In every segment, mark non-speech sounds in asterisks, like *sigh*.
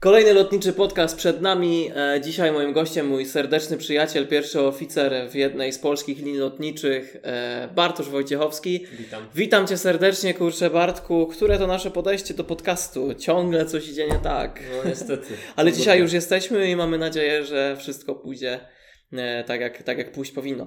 Kolejny lotniczy podcast przed nami. E, dzisiaj moim gościem mój serdeczny przyjaciel, pierwszy oficer w jednej z polskich linii lotniczych, e, Bartosz Wojciechowski. Witam. Witam cię serdecznie, kurczę Bartku. Które to nasze podejście do podcastu? Ciągle coś idzie nie tak. No niestety. *laughs* Ale dzisiaj już jesteśmy i mamy nadzieję, że wszystko pójdzie e, tak jak, tak jak pójść powinno.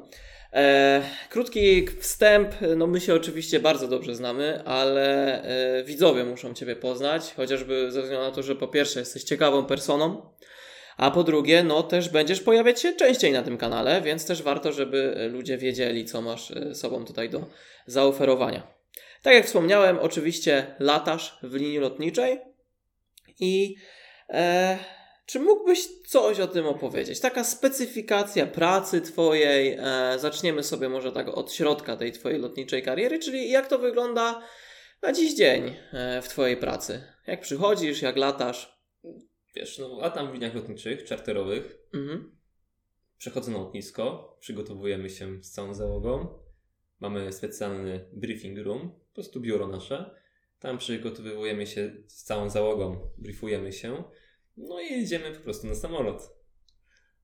E, krótki wstęp. No my się oczywiście bardzo dobrze znamy, ale e, widzowie muszą Ciebie poznać, chociażby ze względu na to, że po pierwsze jesteś ciekawą personą, a po drugie, no też będziesz pojawiać się częściej na tym kanale, więc też warto, żeby ludzie wiedzieli, co masz e, sobą tutaj do zaoferowania. Tak jak wspomniałem, oczywiście latasz w linii lotniczej i e, czy mógłbyś coś o tym opowiedzieć? Taka specyfikacja pracy Twojej. E, zaczniemy sobie może tak od środka tej Twojej lotniczej kariery, czyli jak to wygląda na dziś dzień e, w Twojej pracy? Jak przychodzisz, jak latasz? Wiesz, no latam w liniach lotniczych, czarterowych. Mhm. Przechodzę na lotnisko, przygotowujemy się z całą załogą. Mamy specjalny briefing room, po prostu biuro nasze. Tam przygotowujemy się z całą załogą, briefujemy się. No i jedziemy po prostu na samolot.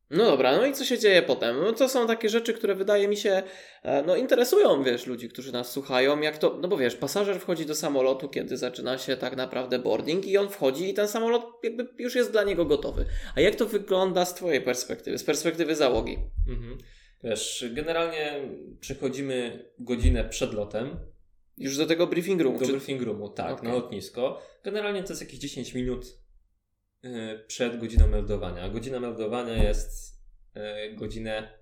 No dobra, no i co się dzieje potem? No to są takie rzeczy, które wydaje mi się, e, no interesują, wiesz, ludzi, którzy nas słuchają, jak to, no bo wiesz, pasażer wchodzi do samolotu, kiedy zaczyna się tak naprawdę boarding i on wchodzi i ten samolot jakby już jest dla niego gotowy. A jak to wygląda z twojej perspektywy, z perspektywy załogi? Mhm. Wiesz, generalnie przechodzimy godzinę przed lotem. Już do tego briefing roomu? Do czy... briefing roomu, tak, Okay. na lotnisko. Generalnie to jest jakieś 10 minut przed godziną meldowania. Godzina meldowania jest y, godzinę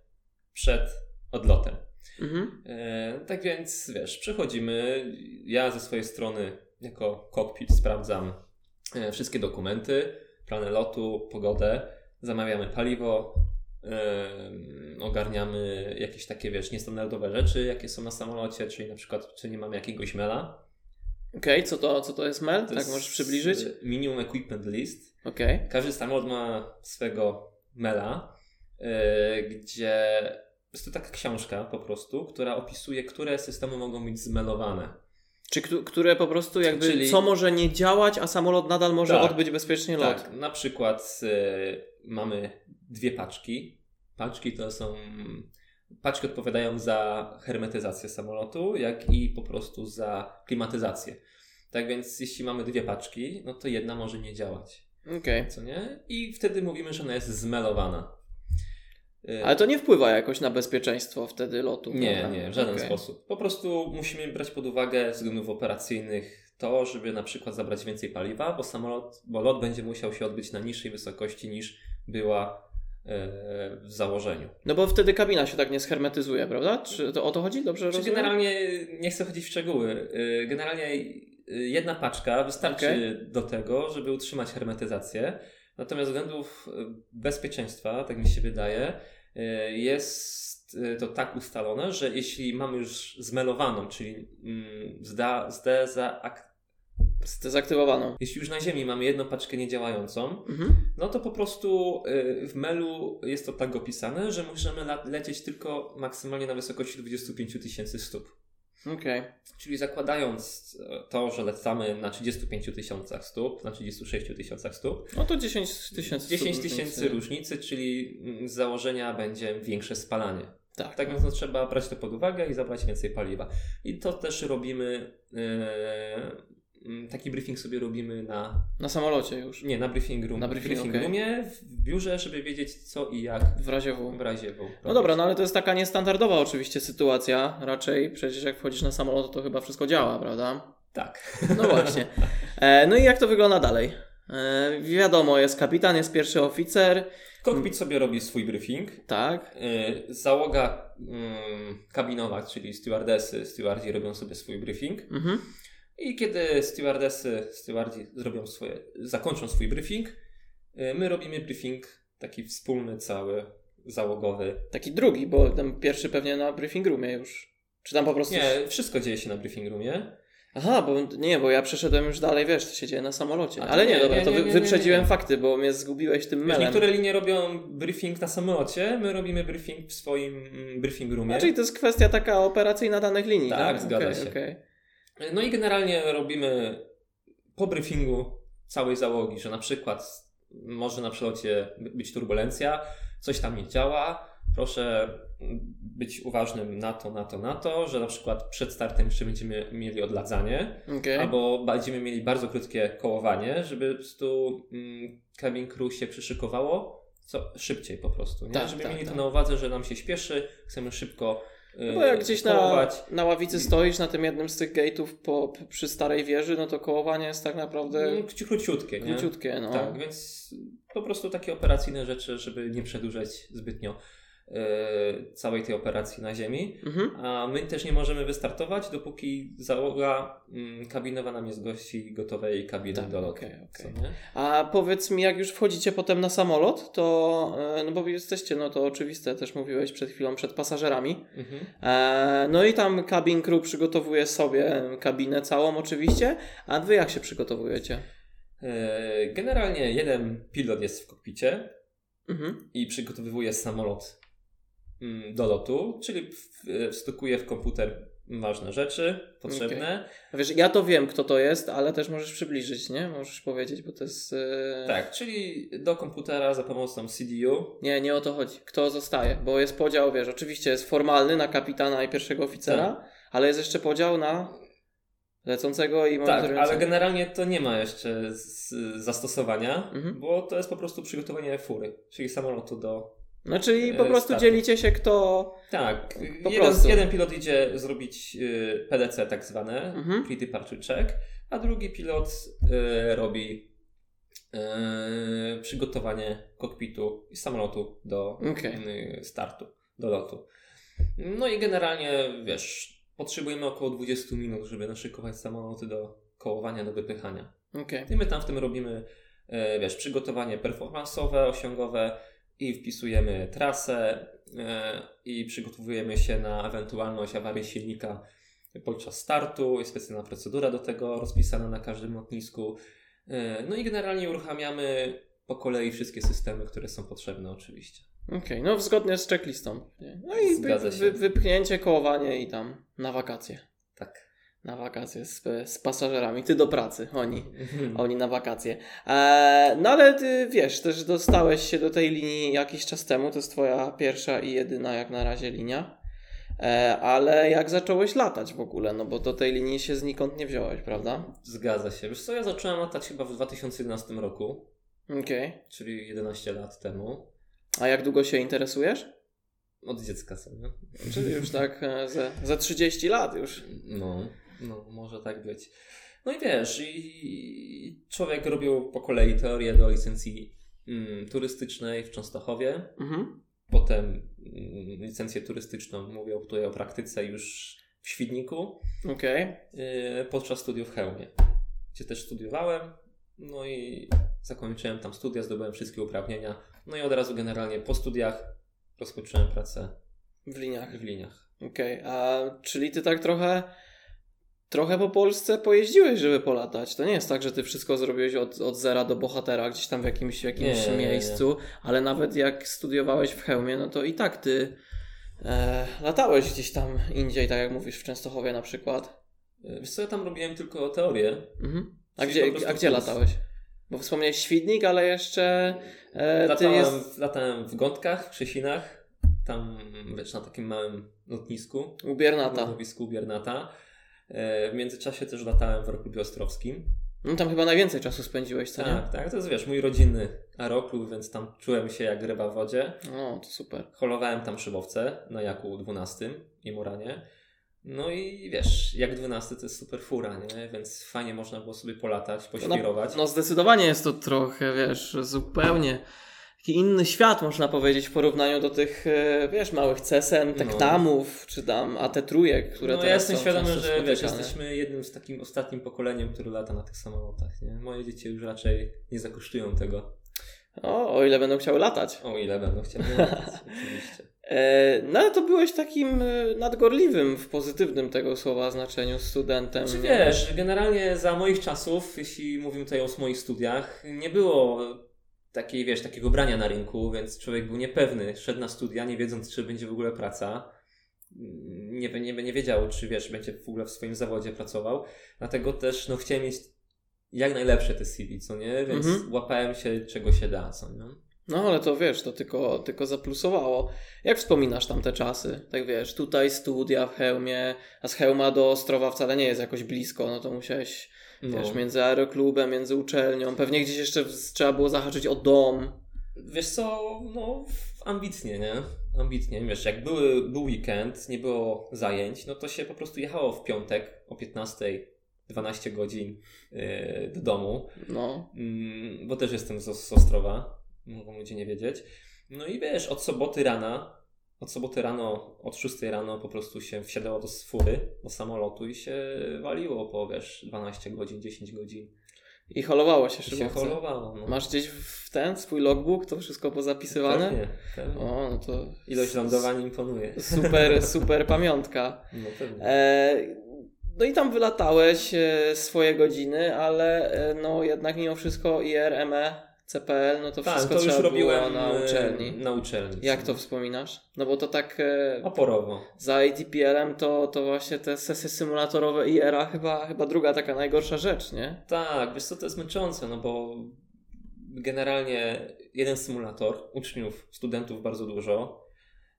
przed odlotem. Mhm. E, tak więc, wiesz, przechodzimy. Ja ze swojej strony, jako cockpit, sprawdzam e, wszystkie dokumenty, plany lotu, pogodę, zamawiamy paliwo, e, ogarniamy jakieś takie, wiesz, niestandardowe rzeczy, jakie są na samolocie, czyli na przykład, czy nie mamy jakiegoś maila. Okej, co, to, co to jest MEL? To tak jest, możesz przybliżyć? e, Minimum Equipment List. Okej. Każdy samolot ma swego maila, e, gdzie jest to taka książka po prostu, która opisuje, które systemy mogą być zmelowane. Czy któ- które po prostu jakby, Czyli- co może nie działać, a samolot nadal może Tak. odbyć bezpiecznie lot? Tak, na przykład e, mamy dwie paczki. Paczki to są. Paczki odpowiadają za hermetyzację samolotu, jak i po prostu za klimatyzację. Tak więc, jeśli mamy dwie paczki, no to jedna może nie działać. Okej. Co nie? I wtedy mówimy, że ona jest zmelowana. E, Ale to nie wpływa jakoś na bezpieczeństwo wtedy lotu? Nie, prawda? nie, w żaden Okej. sposób. Po prostu musimy brać pod uwagę względów operacyjnych to, żeby na przykład zabrać więcej paliwa, bo samolot, bo lot będzie musiał się odbyć na niższej wysokości niż była w założeniu. No bo wtedy kabina się tak nie schermetyzuje, prawda? Czy to o to chodzi? Dobrze Czy rozumiem? generalnie, nie chcę chodzić w szczegóły, e, generalnie e, jedna paczka wystarczy Okej. do tego, żeby utrzymać hermetyzację, natomiast względów e, bezpieczeństwa, tak mi się wydaje, e, jest e, to tak ustalone, że jeśli mamy już zmelowaną, czyli mm, zda, Zdezaktywowaną. jeśli już na ziemi mamy jedną paczkę niedziałającą, Mhm. no to po prostu y, w mailu jest to tak opisane, że możemy lecieć tylko maksymalnie na wysokości 25 000 tysięcy stóp. Okej. Czyli zakładając e, to, że lecamy na 35 tysiącach stóp, na 36 tysiącach stóp, No to 10 tysięcy. 10 stóp tysięcy różnicy. czyli mm, z założenia będzie większe spalanie. Tak. Tak więc no, trzeba brać to pod uwagę i zabrać więcej paliwa. I to też robimy, mm, taki briefing sobie robimy na, Na samolocie już. nie, na briefing room, Na briefing, okej. roomie, w biurze, żeby wiedzieć co i jak W razie W. w razie W. No dobra, no ale to jest taka niestandardowa oczywiście sytuacja. Raczej przecież jak wchodzisz na samolot, to chyba wszystko działa, prawda? Tak. No właśnie. *laughs* E, no i jak to wygląda dalej? E, wiadomo, jest kapitan, jest pierwszy oficer. Kokpit sobie robi swój briefing. Tak. Y, Załoga mm, kabinowa, czyli stewardesy, stewardzi robią sobie swój briefing. Mhm. I kiedy stewardesy, stewardzi zrobią swoje, zakończą swój briefing, y, my robimy briefing taki wspólny, cały, załogowy. Taki drugi, bo ten pierwszy pewnie na briefing roomie już. Czy tam po prostu. Nie, wszystko dzieje się na briefing roomie. Aha, bo nie, bo ja przeszedłem już dalej, wiesz, co się dzieje na samolocie. Ale nie, nie, dobra, nie, to wy, wyprzedziłem fakty, bo mnie zgubiłeś tym Wiesz, melem. niektóre linie robią briefing na samolocie, my robimy briefing w swoim mm, briefing roomie. A, czyli to jest kwestia taka operacyjna danych linii, tak? Tak, zgadza Okej, się. okej. No i generalnie robimy po briefingu całej załogi, że na przykład może na przelocie być turbulencja, coś tam nie działa, proszę być uważnym na to, na to, na to, że na przykład przed startem jeszcze będziemy mieli odladzanie, Okay. albo będziemy mieli bardzo krótkie kołowanie, żeby po prostu mm, cabin crew się przyszykowało co, szybciej po prostu, nie? Tak, żeby tak, mieli tak. to na uwadze, że nam się śpieszy, chcemy szybko No bo jak gdzieś na, na ławicy stoisz na tym jednym z tych gate'ów po, przy starej wieży, no to kołowanie jest tak naprawdę króci- króciutkie, nie? króciutkie. No. Tak, więc po prostu takie operacyjne rzeczy, żeby nie przedłużać zbytnio całej tej operacji na ziemi. Mhm. A my też nie możemy wystartować, dopóki załoga mm, kabinowa nam nie zgłosi gotowej kabiny Tak, do lotu. co nie? A powiedz mi, jak już wchodzicie potem na samolot, to, e, no bo jesteście, no to oczywiste, też mówiłeś przed chwilą, przed pasażerami. Mhm. E, no i tam cabin crew przygotowuje sobie kabinę całą oczywiście, a wy jak się przygotowujecie? E, Generalnie jeden pilot jest w kokpicie Mhm. i przygotowuje samolot do lotu, czyli wstukuje w komputer ważne rzeczy potrzebne. A Wiesz, ja to wiem, kto to jest, ale też możesz przybliżyć, nie? Możesz powiedzieć, bo to jest... E... Tak, czyli do komputera za pomocą CDU. Nie, nie o to chodzi. Kto zostaje? Bo jest podział, wiesz, oczywiście jest formalny na kapitana i pierwszego oficera, Tak. ale jest jeszcze podział na lecącego i Tak, monitorującego. ale generalnie to nie ma jeszcze zastosowania, Mhm. bo to jest po prostu przygotowanie fury, czyli samolotu do. No czyli po e, prostu dzielicie się kto... Tak, Po jeden, prostu. jeden pilot idzie zrobić y, PDC tak zwane, Mhm. pre-departure check, a drugi pilot y, robi y, przygotowanie kokpitu i samolotu do Okej. y, startu, do lotu. No i generalnie, wiesz, potrzebujemy około 20 minut, żeby naszykować samoloty do kołowania, do wypychania. Okej. I my tam w tym robimy, wiesz, przygotowanie performance'owe, osiągowe i wpisujemy trasę e, i przygotowujemy się na ewentualność awarii silnika podczas startu. Jest specjalna procedura do tego rozpisana na każdym lotnisku. E, No i generalnie uruchamiamy po kolei wszystkie systemy, które są potrzebne oczywiście. Okej, no zgodnie z checklistą. No i wy, wy, wypchnięcie, kołowanie i tam na wakacje. Tak. Na wakacje z, z pasażerami. Ty do pracy, oni. Oni na wakacje. E, no ale ty wiesz, też dostałeś się do tej linii jakiś czas temu. To jest twoja pierwsza i jedyna jak na razie linia. E, ale jak zacząłeś latać w ogóle? No bo do tej linii się znikąd nie wziąłeś, prawda? Zgadza się. Wiesz co, ja zacząłem latać chyba w 2011 roku, Okej. czyli 11 lat temu. A jak długo się interesujesz? Od dziecka co nie? Czyli już tak e, ze, ze 30 lat już. No, no, może tak być. No i wiesz, i człowiek robił po kolei teorię do licencji mm, turystycznej w Częstochowie. Mhm. Potem mm, licencję turystyczną, mówię tutaj o praktyce już w Świdniku, Okej. yy, podczas studiów w Chełmie, gdzie też studiowałem. No i zakończyłem tam studia, zdobyłem wszystkie uprawnienia. No i od razu generalnie po studiach rozpocząłem pracę W liniach. w liniach. Okej, a czyli ty tak trochę trochę po Polsce pojeździłeś, żeby polatać. To nie jest tak, że ty wszystko zrobiłeś od, od zera do bohatera gdzieś tam w jakimś, w jakimś Nie, nie, nie. miejscu, ale nawet jak studiowałeś w Chełmie, no to i tak ty e, latałeś gdzieś tam indziej, tak jak mówisz w Częstochowie na przykład. Yy, Wiesz co, ja tam robiłem tylko teorię, Mhm. A, gdzie, a gdzie latałeś? Bo wspomniałeś Świdnik, ale jeszcze e, Latałem, jest latałem w Gątkach, w Krzesinach, tam wiesz, na takim małym lotnisku, u Biernata. lotnisku Biernata. E, W międzyczasie też latałem w Aeroklubie Ostrowskim. No tam chyba najwięcej czasu spędziłeś, co nie? Tak, tak, to jest wiesz, mój rodzinny aeroklub, więc tam czułem się jak ryba w wodzie. No, to super. Holowałem tam szybowce na Jaku 12 i Muranie. No i wiesz, jak 12 to jest super fura, nie? Więc fajnie można było sobie polatać, poświrować. No zdecydowanie jest to trochę, wiesz, zupełnie taki inny świat, można powiedzieć, w porównaniu do tych, e, wiesz, małych CSN, Teknamów, czy tam AT3, które no ja teraz jestem są świadomy, że wiesz, jesteśmy jednym z takim ostatnim pokoleniem, który lata na tych samolotach, nie? Moje dzieci już raczej nie zakosztują tego, O, o ile będą chciały latać. o ile będą chciały *laughs* latać, oczywiście. E, no ale to byłeś takim e, nadgorliwym w pozytywnym tego słowa znaczeniu studentem. Czy nie? wiesz, generalnie za moich czasów, jeśli mówimy tutaj o moich studiach, nie było takiej, wiesz, takiego brania na rynku, więc człowiek był niepewny, szedł na studia, nie wiedząc, czy będzie w ogóle praca. Nie, nie, nie wiedział, czy wiesz, będzie w ogóle w swoim zawodzie pracował. Dlatego też no, chciałem mieć jak najlepsze te CV, co nie? Więc Mhm. łapałem się czego się da, co nie? No ale to wiesz, to tylko, tylko zaplusowało. Jak wspominasz tamte czasy? Tak wiesz, tutaj studia w Chełmie, a z Chełma do Ostrowa wcale nie jest jakoś blisko, no to musiałeś, No. wiesz, między aeroklubem, między uczelnią, pewnie gdzieś jeszcze trzeba było zahaczyć o dom. Wiesz co, no ambitnie, nie? Ambitnie, wiesz, jak były, był weekend, nie było zajęć, no to się po prostu jechało w piątek o 15, 12 godzin yy, do domu, No, mm, bo też jestem z, z Ostrowa, mogą ludzie nie wiedzieć. No i wiesz, od soboty rana, od soboty rano, od 6 rano po prostu się wsiadało do fury, do samolotu i się waliło po, wiesz, 12 godzin, 10 godzin. i holowało się I się holowało, no. Masz gdzieś w ten swój logbook, to wszystko pozapisywane? Pewnie, pewnie. O, no to Ilość lądowań imponuje. super, *laughs* super pamiątka. No pewnie. E, no i tam wylatałeś e, swoje godziny, ale e, no jednak mimo wszystko IR, ME, CPL, no to Tak, wszystko to już trzeba robiłem było na uczelni. Na uczelni. Jak to wspominasz? No bo to tak e, Oporowo. za ATPL-em to, to właśnie te sesje symulatorowe IR-a chyba, chyba druga taka najgorsza rzecz, nie? Tak, wiesz co, to jest męczące, no bo generalnie jeden symulator, uczniów, studentów bardzo dużo,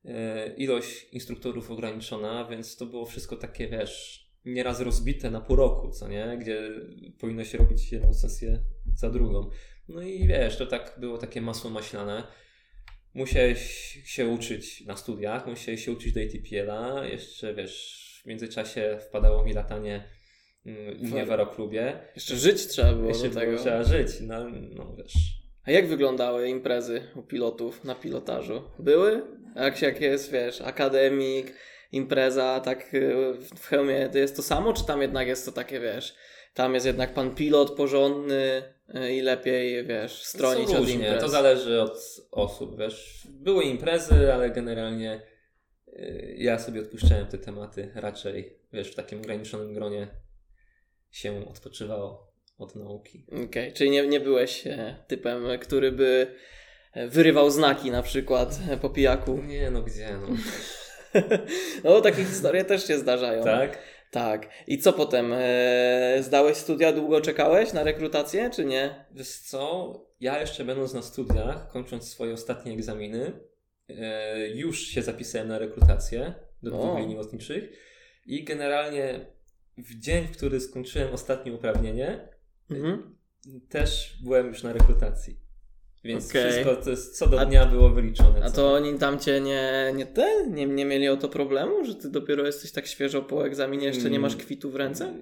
e, ilość instruktorów ograniczona, więc to było wszystko takie, wiesz, nieraz rozbite na pół roku, co nie? Gdzie powinno się robić jedną sesję za drugą. No i wiesz, to tak było takie masło maślane. Musiałeś się uczyć na studiach, musiałeś się uczyć do ATPL-a, jeszcze wiesz, w międzyczasie wpadało mi latanie mm, u mnie w aeroklubie. Jeszcze żyć trzeba było Jeszcze do tego. trzeba żyć, no, no wiesz. A jak wyglądały imprezy u pilotów na pilotażu? Były? Jak, się- jak jest, wiesz, akademik, impreza, tak y, w Chełmie to jest to samo, czy tam jednak jest to takie, wiesz, tam jest jednak pan pilot porządny y, i lepiej, wiesz, stronić od różnie, imprez? to zależy od osób, wiesz. Były imprezy, ale generalnie y, ja sobie odpuszczałem te tematy raczej, wiesz, w takim ograniczonym gronie się odpoczywało od nauki. Okej, czyli nie, nie byłeś e, typem, który by e, wyrywał znaki na przykład e, po pijaku. Nie no, gdzie no. *laughs* No, takie historie też się zdarzają. tak? Tak. I co potem? E, zdałeś studia, długo czekałeś na rekrutację, czy nie? Wiesz co, ja jeszcze będąc na studiach, kończąc swoje ostatnie egzaminy, e, już się zapisałem na rekrutację do dwóch linii lotniczych i generalnie w dzień, w który skończyłem ostatnie uprawnienie, Mhm. też byłem już na rekrutacji. Więc Okej. wszystko to jest, co do A- dnia było wyliczone. A co? to oni tam cię nie, nie ten, nie, nie mieli o to problemu, że ty dopiero jesteś tak świeżo po egzaminie, jeszcze nie masz kwitu w ręce?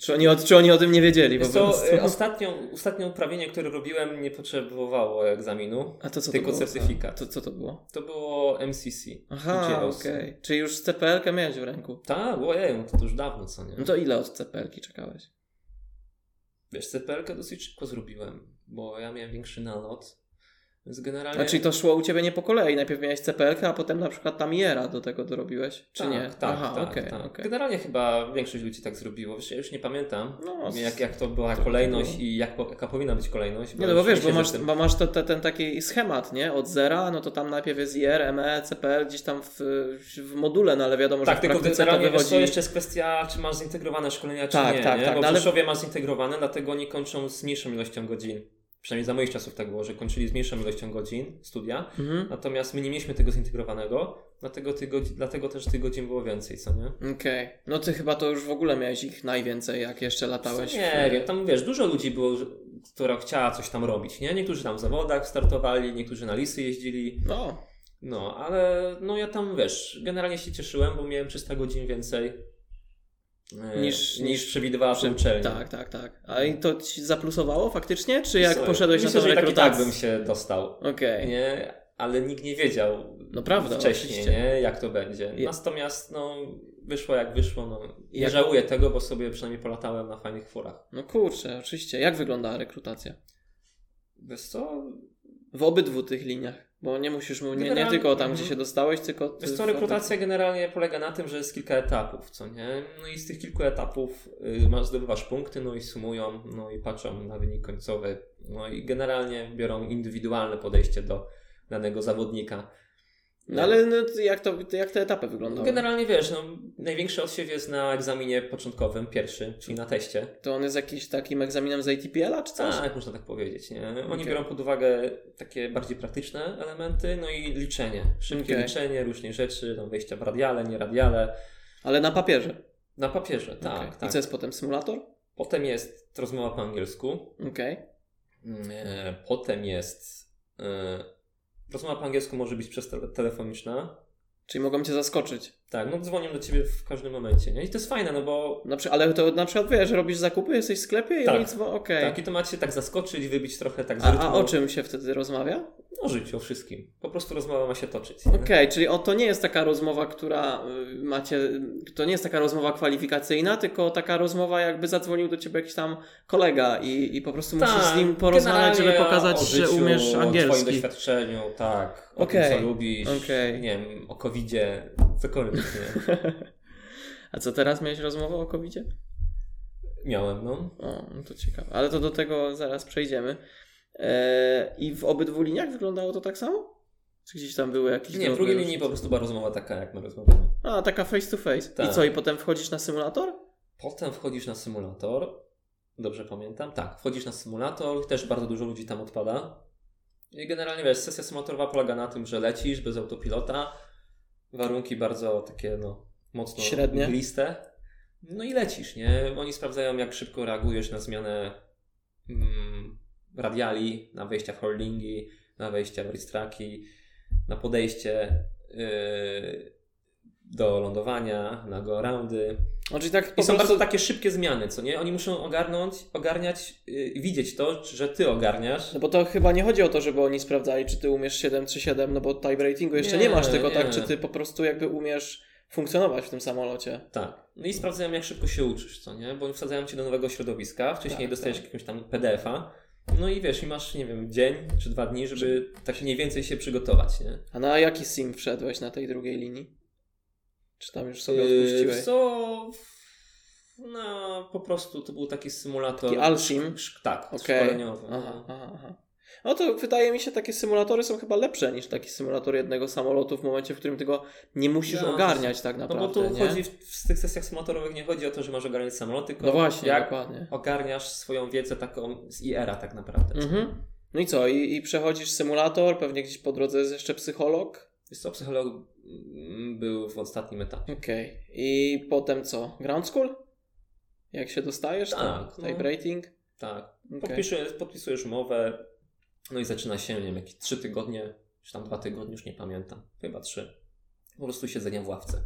Czy oni, o, czy oni o tym nie wiedzieli po prostu? e, ostatnią, ostatnie uprawienie, które robiłem, nie potrzebowało egzaminu. A to co tylko to było? certyfikat. To, co to było? To było MCC. Aha, okej. Czyli już CPL-kę miałeś w ręku. Tak, ojej, no to, to już dawno, co nie? No to ile od CPL-ki czekałeś? Wiesz, CPL-kę dosyć szybko zrobiłem, bo ja miałem większy nalot, więc generalnie... A czyli to szło u ciebie nie po kolei? Najpierw miałeś CPL-kę, a potem na przykład tam IERA do tego dorobiłeś? Czy tak, nie? Tak, Aha, tak, okej, tak. okej. Generalnie chyba większość ludzi tak zrobiło. Wiesz, ja już nie pamiętam, No, jak, jak to była trochę kolejność było. i jak, jaka powinna być kolejność. Nie, no bo wiesz, bo masz, bo masz to, te, ten taki schemat, nie? Od zera, no to tam najpierw jest IR, ME, CPL gdzieś tam w, w module, no ale wiadomo, że Tak, w tylko to generalnie wiesz, wychodzi... co, jeszcze jest kwestia, czy masz zintegrowane szkolenia, czy Tak, nie. tak, nie? tak, Bo no w ale- Rzeszowie masz zintegrowane, dlatego oni kończą z mniejszą ilością godzin. Przynajmniej za moich czasów tak było, że kończyli z mniejszą ilością godzin studia. Mhm. Natomiast my nie mieliśmy tego zintegrowanego, dlatego, tych godzin, dlatego też tych godzin było więcej, co nie? Okej. No ty chyba to już w ogóle miałeś ich najwięcej, jak jeszcze latałeś. Nie w... tam wiesz, dużo ludzi było, która chciała coś tam robić, nie? Niektórzy tam w zawodach startowali, niektórzy na lisy jeździli, No, no, ale no ja tam, wiesz, generalnie się cieszyłem, bo miałem 300 godzin więcej Niż- niż, niż przewidywała uczelnia. tak, tak, tak. A i to ci zaplusowało faktycznie, czy jak Słuchaj, poszedłeś myślę, na tę tak, i rekrutację? tak bym się dostał, Okej. nie? Ale nikt nie wiedział No prawda, wcześniej, oczywiście. nie? Jak to będzie. Natomiast, no, wyszło jak wyszło, no. Nie Jak- żałuję tego, bo sobie przynajmniej polatałem na fajnych furach. No kurczę, oczywiście. Jak wyglądała rekrutacja? Wiesz co, W obydwu tych liniach. Bo nie musisz mu, nie, nie tylko tam, mhm. gdzie się dostałeś, tylko... ty Wiesz co, rekrutacja generalnie polega na tym, że jest kilka etapów, co nie? No i z tych kilku etapów y, masz, zdobywasz punkty, no i sumują, no i patrzą na wynik końcowy. No i generalnie biorą indywidualne podejście do danego zawodnika. No ale no, jak, to, jak te etapy wyglądały? Generalnie wiesz, no, największy odsiew jest na egzaminie początkowym, pierwszy, czyli na teście. To on jest jakiś takim egzaminem z ATPL-a czy coś? Tak, można tak powiedzieć. Nie? Oni Okej. biorą pod uwagę takie bardziej praktyczne elementy, no i liczenie. Szybkie Okej. liczenie różnych rzeczy, tam wejścia w radiale, nie radiale. Ale na papierze. Na papierze, tak. Okej. tak. I co jest potem? Symulator? Potem jest rozmowa po angielsku. Okej. E, Potem jest. E, rozmowa po angielsku może być przez tele, telefoniczna. Czyli mogą cię zaskoczyć. Tak, no dzwonią do ciebie w każdym momencie. Nie? I to jest fajne, no bo. Na przy... Ale to na przykład wiesz, robisz zakupy, jesteś w sklepie i Tak. nic, bo okej. Tak, i to macie tak zaskoczyć, wybić trochę tak z A, rytmu. a o czym się wtedy rozmawia? O życiu, o wszystkim. Po prostu rozmowa ma się toczyć. Okej, czyli o, to nie jest taka rozmowa, która y, macie, to nie jest taka rozmowa kwalifikacyjna, tylko taka rozmowa jakby zadzwonił do ciebie jakiś tam kolega i, i po prostu musisz z nim porozmawiać, żeby Tak, pokazać, o że życiu, umiesz O twoim angielski. doświadczeniu, tak. O Okej, tym, co lubisz. okej. Nie wiem, o covidzie, cokolwiek, nie? *laughs* A co teraz miałeś rozmowę o covid Miałem, no. O, no to ciekawe. Ale to do tego zaraz przejdziemy. E, I w obydwu liniach wyglądało to tak samo? Czy gdzieś tam były jakieś Nie, w drugiej linii po prostu była rozmowa taka, jak my rozmawiamy. A, taka face to face. I Tak. co, i potem wchodzisz na symulator? Potem wchodzisz na symulator. Dobrze pamiętam? Tak, wchodzisz na symulator, też bardzo dużo ludzi tam odpada. I generalnie wiesz, sesja symulatorowa polega na tym, że lecisz bez autopilota. Warunki bardzo takie, no, mocno Średnie. mgliste. No i lecisz, nie? Oni sprawdzają, jak szybko reagujesz na zmianę mm, radiali, na wejścia w holdingi, na wejścia w racetracki, na podejście yy, do lądowania, na go roundy. Czyli tak I są prostu... bardzo takie szybkie zmiany, co nie? Oni muszą ogarnąć, ogarniać, yy, widzieć to, że ty ogarniasz. No bo to chyba nie chodzi o to, żeby oni sprawdzali, czy ty umiesz 7 czy 7, no bo type ratingu jeszcze nie, Nie, masz, tylko nie. tak, czy ty po prostu jakby umiesz funkcjonować w tym samolocie. Tak. No i sprawdzają, jak szybko się uczysz, co nie? Bo wsadzają cię do nowego środowiska, wcześniej Tak, dostajesz tak. jakiegoś tam PDF-a. No i wiesz, i masz, nie wiem, dzień czy dwa dni, żeby tak mniej więcej się przygotować, nie? A na jaki sim wszedłeś na tej drugiej linii? Czy tam już sobie Yy, odpuściłeś? Co? No, po prostu to był taki symulator. Taki szk- Tak, Okej. szkoleniowy. Aha, no. aha, aha. No to wydaje mi się, takie symulatory są chyba lepsze niż taki symulator jednego samolotu w momencie, w którym tego nie musisz No, ogarniać tak No naprawdę. bo tu nie? chodzi w, w tych sesjach symulatorowych nie chodzi o to, że masz ogarniać samolot, tylko No właśnie, jak dokładnie. ogarniasz swoją wiedzę taką z IR-a tak naprawdę. Mhm. No i co? I, I przechodzisz symulator, pewnie gdzieś po drodze jest jeszcze psycholog. Wiesz co, psycholog mm, był w ostatnim etapie. Okej. I potem co? Ground school? Jak się dostajesz? Tak, to no. type rating? Tak. Podpisujesz, podpisujesz umowę, no i zaczyna się, nie wiem, jakieś trzy tygodnie, czy tam dwa tygodnie, już nie pamiętam. Chyba trzy. Po prostu siedzenia w ławce.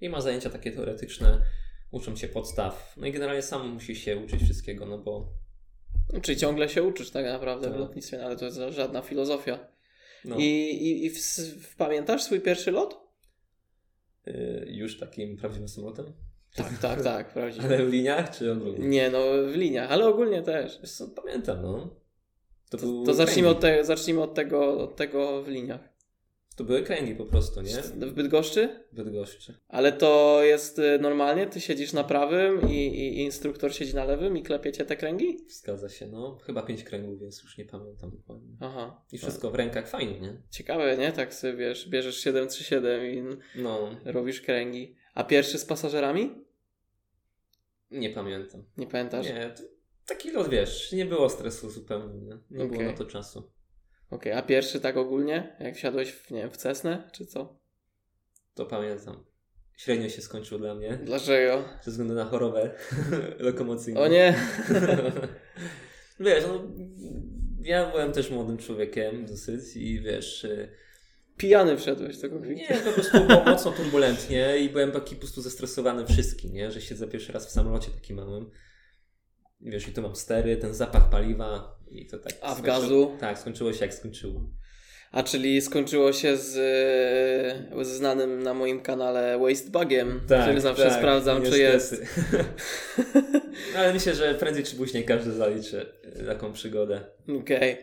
I ma zajęcia takie teoretyczne, uczą cię podstaw. No i generalnie sam musisz się uczyć wszystkiego, no bo Czyli ciągle się uczysz tak naprawdę w Tak. lotnictwie, no ale to jest żadna filozofia. No, I, i, i w, w, pamiętasz swój pierwszy lot? y, już takim prawdziwym samolotem. Tak, tak, tak, prawdziwie. Ale w liniach, czy ogólnie? Nie, no w liniach, ale ogólnie też. Wiesz co, pamiętam, no. To, To, to zacznijmy, od te, zacznijmy od, tego, od tego w liniach. To były kręgi po prostu, nie? W Bydgoszczy? W Bydgoszczy. Ale to jest y, normalnie? Ty siedzisz na prawym i, i instruktor siedzi na lewym i klepiecie te kręgi? Zgadza się, no. Chyba pięć kręgów, więc już nie pamiętam dokładnie. Aha. I wszystko w rękach, fajnie, nie? Ciekawe, nie? Tak sobie wiesz, bierzesz 737 i No, robisz kręgi. A pierwszy z pasażerami? nie pamiętam. Nie pamiętasz? Nie, taki lot, wiesz, nie było stresu zupełnie, nie? Nie było Okej. na to czasu. Okej, a pierwszy tak ogólnie? Jak wsiadłeś w, nie wiem, w Cessnę, czy co? To pamiętam. Średnio się skończył dla mnie, Dlaczego? ze względu na chorobę *laughs* lokomocyjną. O nie! *laughs* Wiesz, no, ja byłem też młodym człowiekiem dosyć i wiesz, y, Pijany wszedłeś do kokpitu. nie, po prostu było *laughs* mocno turbulentnie i byłem taki po prostu zestresowany wszystkim, nie, że siedzę pierwszy raz w samolocie takim małym. I Wiesz, i tu mam stery, ten zapach paliwa i to tak. A w gazu? Tak, skończyło się jak skończyło. A czyli skończyło się z, e, z znanym na moim kanale Wastebugiem, który zawsze sprawdzam, czy jest. Tak, *laughs* niestety. Ale myślę, że prędzej czy później każdy zaliczy y, taką przygodę. Okej.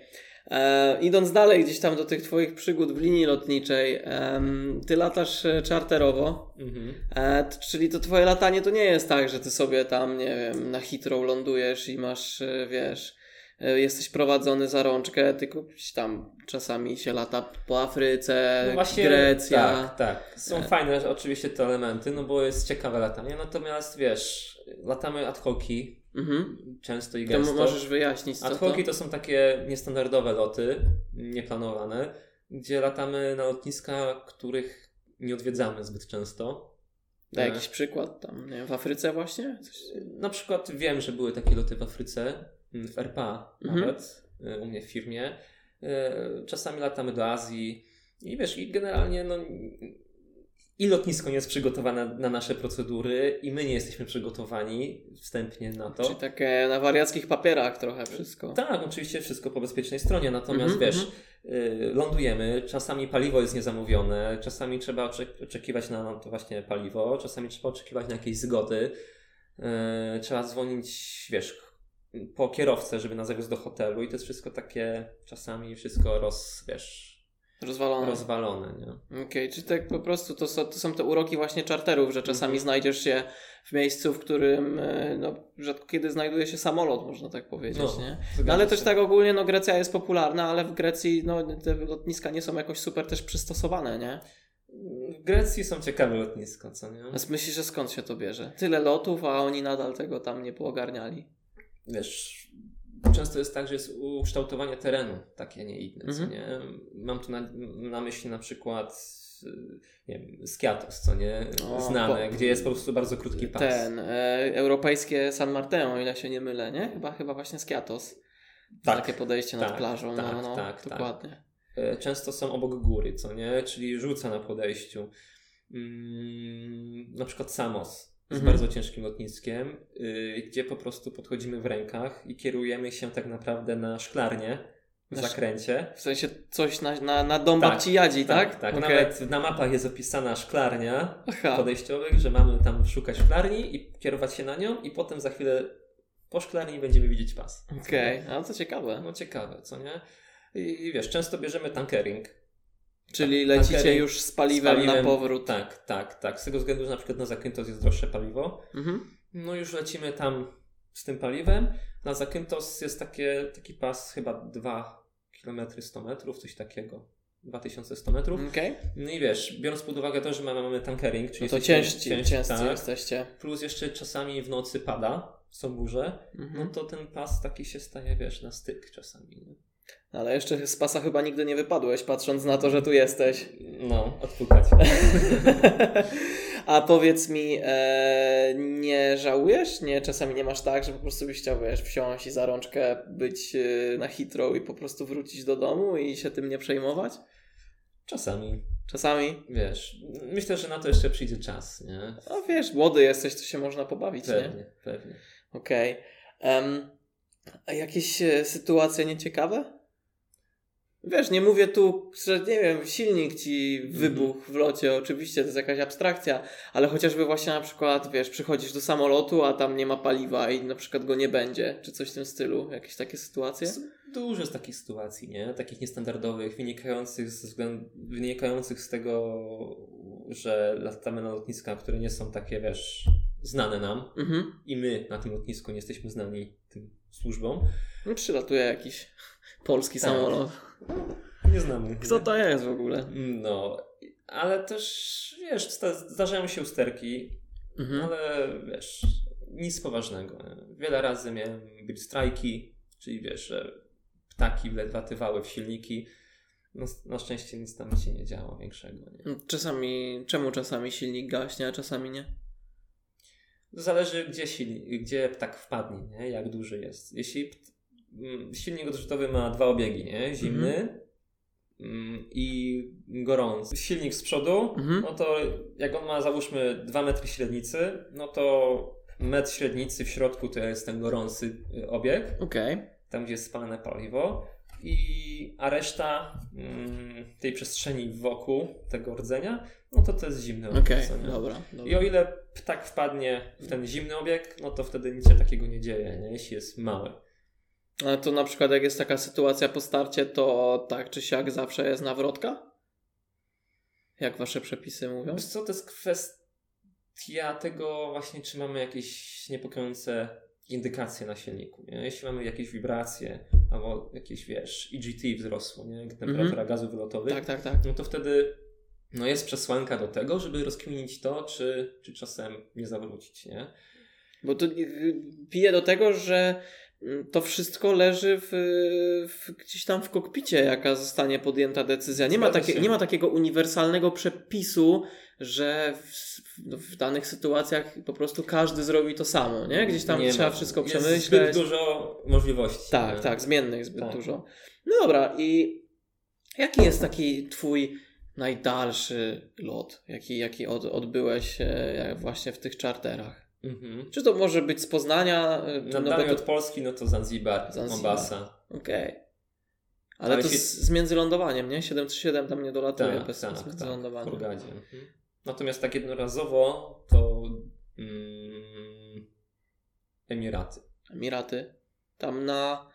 E, Idąc dalej gdzieś tam do tych Twoich przygód w linii lotniczej, em, Ty latasz e, czarterowo, Mhm. e, t- czyli to Twoje latanie to nie jest tak, że Ty sobie tam, nie wiem, na Heathrow lądujesz i masz, e, wiesz, e, jesteś prowadzony za rączkę, tylko tam czasami się lata po Afryce, No właśnie, Grecja. Tak, tak. Są E. fajne oczywiście te elementy, no bo jest ciekawe latanie, natomiast wiesz, latamy ad hoci Mhm. często i To gęsto. mo- możesz wyjaśnić co Ad to? hoci to są takie niestandardowe loty, nieplanowane, gdzie latamy na lotniska, których nie odwiedzamy zbyt często. Daj E, jakiś przykład tam, nie wiem, w Afryce właśnie? Coś... Na przykład wiem, że były takie loty w Afryce, w RPA Mhm. nawet, y, u mnie w firmie. Y, Czasami latamy do Azji i wiesz, i generalnie no, i lotnisko nie jest przygotowane na nasze procedury i my nie jesteśmy przygotowani wstępnie na to. Czyli takie na wariackich papierach trochę wszystko. Tak, oczywiście wszystko po bezpiecznej stronie, natomiast Mhm, wiesz, y, lądujemy, czasami paliwo jest niezamówione, czasami trzeba oczek- oczekiwać na to właśnie paliwo, czasami trzeba oczekiwać na jakieś zgody, y, trzeba dzwonić, wiesz, po kierowcę, żeby nas zawiózł do hotelu i to jest wszystko takie czasami wszystko roz, wiesz, Rozwalone. rozwalone, nie? Okej, czyli tak po prostu to są, to są te uroki właśnie czarterów, że czasami Mhm. znajdziesz się w miejscu, w którym e, no, rzadko kiedy znajduje się samolot, można tak powiedzieć, No, nie? No ale też tak ogólnie, no Grecja jest popularna, ale w Grecji no, te lotniska nie są jakoś super też przystosowane, nie? W Grecji są ciekawe lotniska, co nie? Więc myślisz, że skąd się to bierze? Tyle lotów, a oni nadal tego tam nie poogarniali. Wiesz, często jest tak, że jest ukształtowanie terenu takie, nie inne, co Mhm. nie? Mam tu na, na myśli na przykład y, nie wiem, Skiatos, co nie? O, Znane, bo- gdzie jest po prostu bardzo krótki pas. Ten, e, europejskie San Martino, o ile się nie mylę, nie? Chyba, chyba właśnie Skiatos. Tak, Takie podejście nad tak, plażą, tak, no, no, tak, tak. dokładnie. E, Często są obok góry, co nie? Czyli rzuca na podejściu. Mm, na przykład Samos jest Mhm. bardzo ciężkim lotniskiem, y, gdzie po prostu podchodzimy w rękach i kierujemy się tak naprawdę na szklarnię w Na zakręcie. W sensie coś na, na, na dom Tak, babci Jadzi, tak? Tak, tak. Okej. Nawet na mapach jest opisana szklarnia Aha. podejściowych, że mamy tam szukać szklarni i kierować się na nią i potem za chwilę po szklarni będziemy widzieć pas. Okej, a to ciekawe. No ciekawe, co nie? I, I wiesz, często bierzemy tankering. Czyli tak, lecicie już z paliwem, na powrót. Tak, tak, tak. Z tego względu, że na przykład na Zakynthos jest droższe paliwo. Mhm. No już lecimy tam z tym paliwem. Na Zakynthos jest takie, taki pas chyba 2 km 100 metrów, coś takiego. 2100 metrów. Okej. No i wiesz, biorąc pod uwagę to, że mamy, mamy tankering, czyli No to ciężci, ciężsi, ciężcy tak, jesteście. plus jeszcze czasami w nocy pada, są burze, no Mhm. to ten pas taki się staje, wiesz, na styk czasami. Nie? Ale jeszcze z pasa chyba nigdy nie wypadłeś, patrząc na to, że tu jesteś. No, odpukać. *laughs* A powiedz mi, e, nie żałujesz? Nie, czasami nie masz tak, że po prostu byś chciał, wiesz, wsiąść i za rączkę być e, na Heathrow i po prostu wrócić do domu i się tym nie przejmować? Czasami, Czasami. wiesz, myślę, że na to jeszcze przyjdzie czas, nie? No wiesz, młody jesteś, to się można pobawić, nie? Pewnie, pewnie. Okej. Em, a jakieś e, sytuacje nieciekawe? Wiesz, nie mówię tu, że nie wiem, silnik ci wybuchł w locie, oczywiście to jest jakaś abstrakcja, ale chociażby właśnie na przykład, wiesz, przychodzisz do samolotu, a tam nie ma paliwa i na przykład go nie będzie, czy coś w tym stylu, jakieś takie sytuacje? Jest Dużo z takich sytuacji, nie? Takich niestandardowych, wynikających z, wynikających z tego, że latamy na lotniska, które nie są takie, wiesz, znane nam Mhm. i my na tym lotnisku nie jesteśmy znani tym służbom. No, przylatuje jakiś polski Tak. samolot. *laughs* Nie znamy. Kto to jest w ogóle? No, ale też, wiesz, zdarzają się usterki, Mhm. ale wiesz, nic poważnego. Wiele razy miałem być strajki, czyli wiesz, że ptaki wlatywały w silniki. No, na szczęście nic tam się nie działo większego. Nie? Czasami, czemu czasami silnik gaśnie, a czasami nie? Zależy, gdzie, silnik, gdzie ptak wpadnie, nie? jak duży jest. Jeśli silnik odrzutowy ma dwa obiegi, nie? zimny mm, i gorący. Silnik z przodu, Mhm. no to jak on ma załóżmy 2 metry średnicy, no to metr średnicy w środku to jest ten gorący y, obieg, Okej. tam gdzie jest spalane paliwo. I, a reszta mm, tej przestrzeni wokół tego rdzenia, no to to jest zimny obieg. Co nie? dobra. I dobra. o ile ptak wpadnie w ten zimny obieg, no to wtedy nic się takiego nie dzieje, nie? jeśli jest mały. To na przykład jak jest taka sytuacja po starcie, to tak czy siak zawsze jest nawrotka? Jak wasze przepisy mówią? Wiesz co, to jest kwestia tego właśnie, czy mamy jakieś niepokojące indykacje na silniku. Nie? Jeśli mamy jakieś wibracje albo jakieś, wiesz, EGT wzrosło, nie? temperatura Mhm. gazów wylotowych, Tak, tak, tak. no to wtedy no jest przesłanka do tego, żeby rozkminić to, czy, czy czasem nie zawrócić, nie? Bo to y, pije do tego, że to wszystko leży w, w, gdzieś tam w kokpicie, jaka zostanie podjęta decyzja. Nie ma, takie, nie ma takiego uniwersalnego przepisu, że w, w danych sytuacjach po prostu każdy zrobi to samo, nie? Gdzieś tam Nie trzeba ma. wszystko jest przemyśleć. zbyt dużo możliwości. Tak, nie? tak, zmiennych zbyt Tak. dużo. No dobra, i jaki jest taki twój najdalszy lot, jaki, jaki od, odbyłeś e, właśnie w tych czarterach? Mhm. Czy to może być z Poznania? Na no dalej bo od to- Polski, no to Zanzibar, Zanzibar. Mombasa. Okej. Ale, Ale to się- z, z międzylądowaniem, nie? 737 tam nie dolatuje Tak, bez, tak, bez tak, w międzylądowania. Hurgadzie. Mhm. Natomiast tak jednorazowo to mm, Emiraty. Emiraty. Tam na...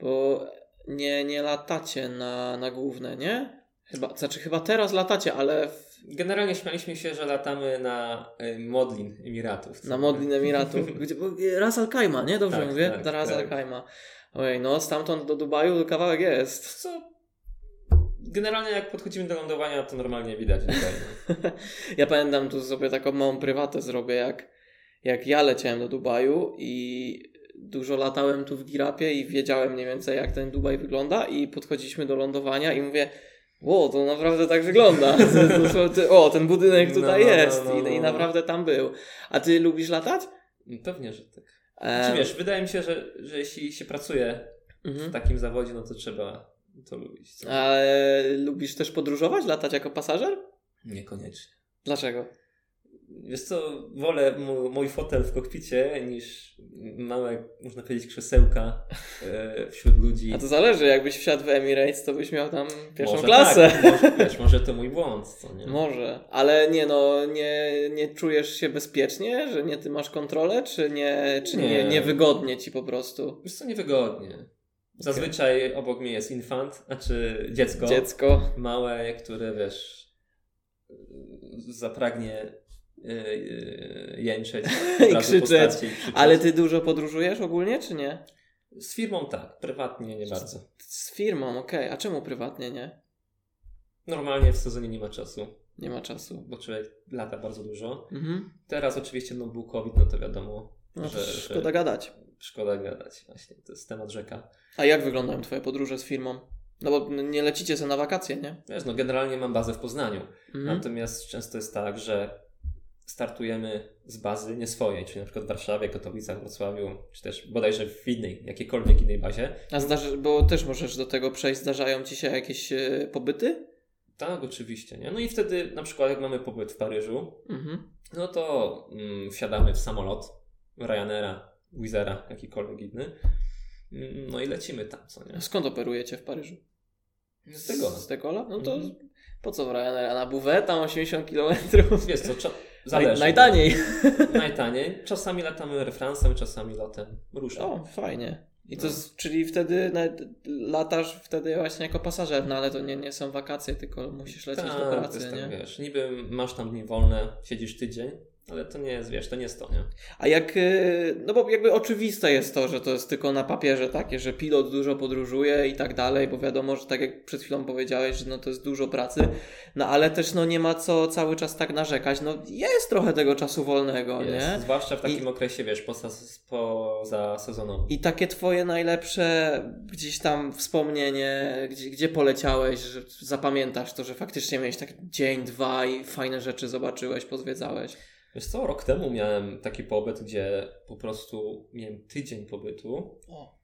Bo nie, nie latacie na, na główne, nie? Chyba, znaczy chyba teraz latacie, ale w, Generalnie śmialiśmy się, że latamy na y, Modlin Emiratów. na? Modlin Emiratu. *laughs* Gdzie, Ras Al Khaimah, nie? Dobrze Tak, mówię? tak, Na Ras tak. Al Khaimah. Ojej, no stamtąd do Dubaju kawałek jest. Co? Generalnie jak podchodzimy do lądowania, to normalnie widać no. *laughs* Ja pamiętam tu sobie taką małą prywatę zrobię, jak, jak ja leciałem do Dubaju i dużo latałem tu w Girapie i wiedziałem mniej więcej jak ten Dubaj wygląda i podchodziliśmy do lądowania i mówię Ło, to naprawdę tak wygląda. *laughs* O, ten budynek tutaj No, no, no, jest no, I, no. i naprawdę tam był. A ty lubisz latać? Pewnie, że tak. Em, Czy wiesz, wydaje mi się, że, że jeśli się pracuje mhm. w takim zawodzie, no to trzeba to lubić. Co? A lubisz też podróżować, latać jako pasażer? Niekoniecznie. Dlaczego? Wiesz co, wolę mój fotel w kokpicie niż małe, można powiedzieć, krzesełka e, wśród ludzi. A to zależy, jakbyś wsiadł w Emirates, to byś miał tam pierwszą może klasę. Tak, może, wiesz, może to mój błąd, co nie? Może, ale nie no, nie, nie czujesz się bezpiecznie, że nie ty masz kontrolę, czy nie, czy nie. Nie. niewygodnie ci po prostu Wiesz co, niewygodnie. Zazwyczaj obok mnie jest infant, znaczy dziecko, dziecko. małe, które wiesz, zapragnie jęczeć *laughs* I po krzyczeć. starcie i krzyczeć. Ale ty dużo podróżujesz ogólnie, czy nie? Z firmą tak, prywatnie nie bardzo. Z firmą, okej. A czemu prywatnie nie? Normalnie w sezonie nie ma czasu, Nie ma czasu. bo człowiek lata bardzo dużo. Mhm. Teraz oczywiście no był COVID, no to wiadomo, No że, że szkoda gadać. szkoda gadać. Właśnie, to jest temat rzeka. A jak wyglądają twoje podróże z firmą? No bo nie lecicie sobie na wakacje, nie? Wiesz, no generalnie mam bazę w Poznaniu, Mhm. natomiast często jest tak, że startujemy z bazy nie swojej, czyli na przykład w Warszawie, Katowicach, Wrocławiu, czy też bodajże w innej, jakiejkolwiek innej bazie. A zdarzy, bo też możesz do tego przejść, zdarzają ci się jakieś e, pobyty? Tak, oczywiście, nie? No i wtedy na przykład jak mamy pobyt w Paryżu, Mhm. no to mm, wsiadamy w samolot Ryanaira, Wizera, jakikolwiek inny, Mm, no i lecimy tam, co nie? Skąd operujecie w Paryżu? Z tego. Z Degola? No to Mhm. po co w Ryanair? A na Buwę tam 80 km? Wiesz co, zależy. najtaniej. *laughs* Najtaniej. Czasami latamy Air France'em, czasami lotem. Różnie. O, fajnie. I to, No. czyli wtedy latasz wtedy właśnie jako pasażer, no ale to nie, nie są wakacje, tylko musisz lecieć Tak, do to pracy, jest nie? tak, wiesz, niby masz tam dni wolne, siedzisz tydzień, ale to nie jest, wiesz, to nie jest to, nie? A jak, y, no bo jakby oczywiste jest to, że to jest tylko na papierze takie, że pilot dużo podróżuje i tak dalej, bo wiadomo, że tak jak przed chwilą powiedziałeś, że no to jest dużo pracy, no ale też no nie ma co cały czas tak narzekać, no jest trochę tego czasu wolnego, jest. nie? Zwłaszcza w takim okresie, wiesz, poza, poza sezonem. I takie twoje najlepsze gdzieś tam wspomnienie, gdzie, gdzie poleciałeś, że zapamiętasz to, że faktycznie miałeś tak dzień, dwa i fajne rzeczy zobaczyłeś, pozwiedzałeś. Wiesz co, rok temu miałem taki pobyt, gdzie po prostu miałem tydzień pobytu, O.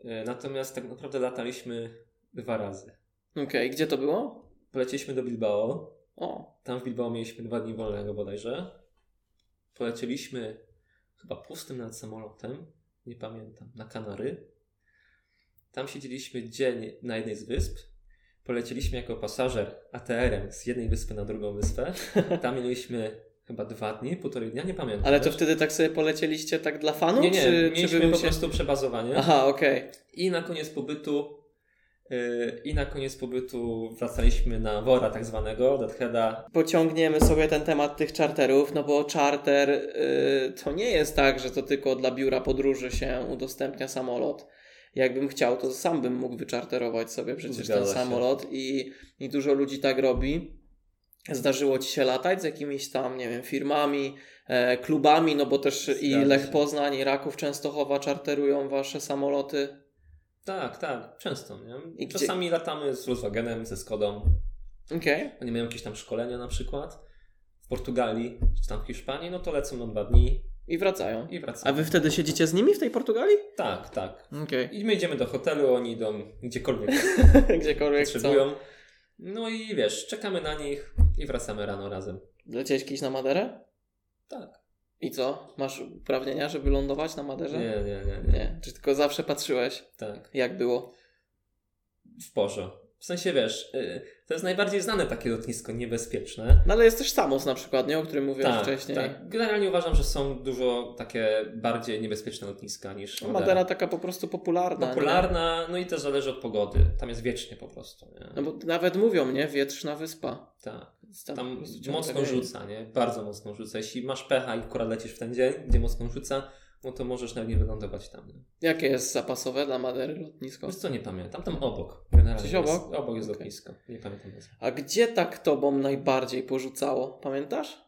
y, natomiast tak naprawdę lataliśmy dwa razy. Okej, gdzie to było? Poleciliśmy do Bilbao, O, tam w Bilbao mieliśmy dwa dni wolnego bodajże. Polecieliśmy chyba pustym nad samolotem, nie pamiętam, na Kanary. Tam siedzieliśmy dzień na jednej z wysp. Polecieliśmy jako pasażer ATR-em z jednej wyspy na drugą wyspę. *laughs* Tam mieliśmy chyba dwa dni, półtorej dnia, nie pamiętam. ale to też. wtedy tak sobie polecieliście tak dla fanów? Nie, nie, czy, mieliśmy czy po musieli- prostu przebazowanie. Aha, okej. I na koniec pobytu Yy, I na koniec pobytu wracaliśmy na wora tak zwanego, Deadheada. Pociągniemy sobie ten temat tych charterów, no bo charter y, to nie jest tak, że to tylko dla biura podróży się udostępnia samolot. Jakbym chciał, to sam bym mógł wyczarterować sobie przecież Zgadza ten się. samolot i, i dużo ludzi tak robi. Zdarzyło Ci się latać z jakimiś tam, nie wiem, firmami, e, klubami, no bo też i Zgadza Lech się. Poznań, i Raków Częstochowa czarterują Wasze samoloty. Tak, tak, często. Nie? I Czasami latamy z Volkswagenem, ze Skodą. Okej. Oni mają jakieś tam szkolenia na przykład w Portugalii, czy tam w Hiszpanii, no to lecą na dwa dni I wracają. i A wracają. Wy wtedy siedzicie z nimi w tej Portugalii? Tak, tak. Okej. I my idziemy do hotelu, oni idą gdziekolwiek *laughs* Gdziekolwiek chcą. No i wiesz, czekamy na nich i wracamy rano razem. Leciałeś kiedyś na Maderę? Tak. I co? Masz uprawnienia, żeby lądować na Maderze? Nie, nie, nie, nie. Nie. Czy tylko zawsze patrzyłeś, Tak. jak było? W porze. W sensie wiesz, y, to jest najbardziej znane takie lotnisko niebezpieczne. No ale jest też Samos na przykład, nie? O którym mówiłeś Tak, wcześniej. tak. Generalnie uważam, że są dużo takie bardziej niebezpieczne lotniska niż No, Madera. Madera taka po prostu popularna. Popularna, no i też zależy od pogody. Tam jest wiecznie po prostu. Nie? Nie? No bo nawet mówią, nie? Wietrzna wyspa. Tak. Tam ciągle mocno rzuca, nie? Bardzo mocno rzuca. Jeśli masz pecha i akurat lecisz w ten dzień, gdzie mocno rzuca, no to możesz nie wylądować tam. Nie? Jakie jest zapasowe dla Madery lotnisko? Wiesz co, nie pamiętam. Tam obok. Generalnie Coś jest, obok? obok jest Okej. lotnisko. Nie pamiętam nazwy. A gdzie tak tobą najbardziej porzucało? Pamiętasz?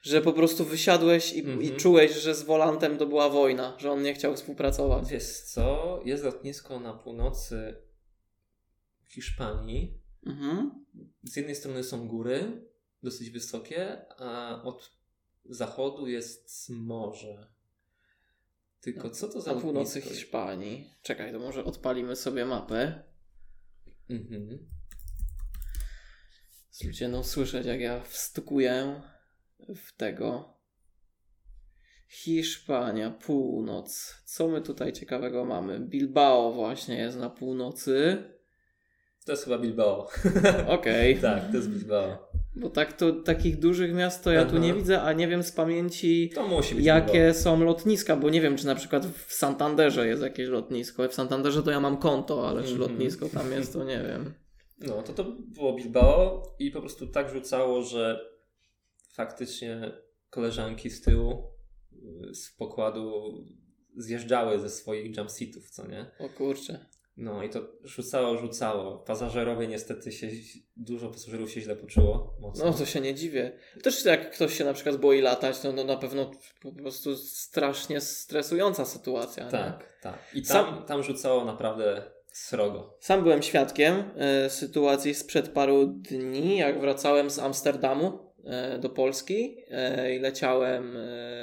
Że po prostu wysiadłeś i, Mhm. i czułeś, że z volantem to była wojna, że on nie chciał współpracować. Wiesz co, jest lotnisko na północy Hiszpanii. Mhm. Z jednej strony są góry, dosyć wysokie, a od zachodu jest morze. Tylko co to za Na północy? Hiszpanii. Czekaj, to może odpalimy sobie mapę. Mhm. Ludzie będą słyszeć, jak ja wstukuję w tego. Hiszpania, północ. Co my tutaj ciekawego mamy? Bilbao właśnie jest na północy. To jest chyba Bilbao. *laughs* Okej. tak, to jest Bilbao. Bo tak to takich dużych miast to ja tu Aha. nie widzę, a nie wiem z pamięci jakie są lotniska, bo nie wiem, czy na przykład w Santanderze jest jakieś lotnisko. W Santanderze to ja mam konto, ale czy Mhm. lotnisko tam jest, to nie wiem. No, to to było Bilbao i po prostu tak rzucało, że faktycznie koleżanki z tyłu y, z pokładu zjeżdżały ze swoich jumpseatów, co nie? O kurczę. No i to rzucało, rzucało. Pasażerowie niestety się, dużo pasażerów się źle poczuło. Mocno. No to się nie dziwię. Też jak ktoś się na przykład boi latać, to no, na pewno po prostu strasznie stresująca sytuacja. nie? Tak, tak. I Sam- tam, tam rzucało naprawdę srogo. Sam byłem świadkiem e, sytuacji sprzed paru dni, jak wracałem z Amsterdamu e, do Polski e, i leciałem,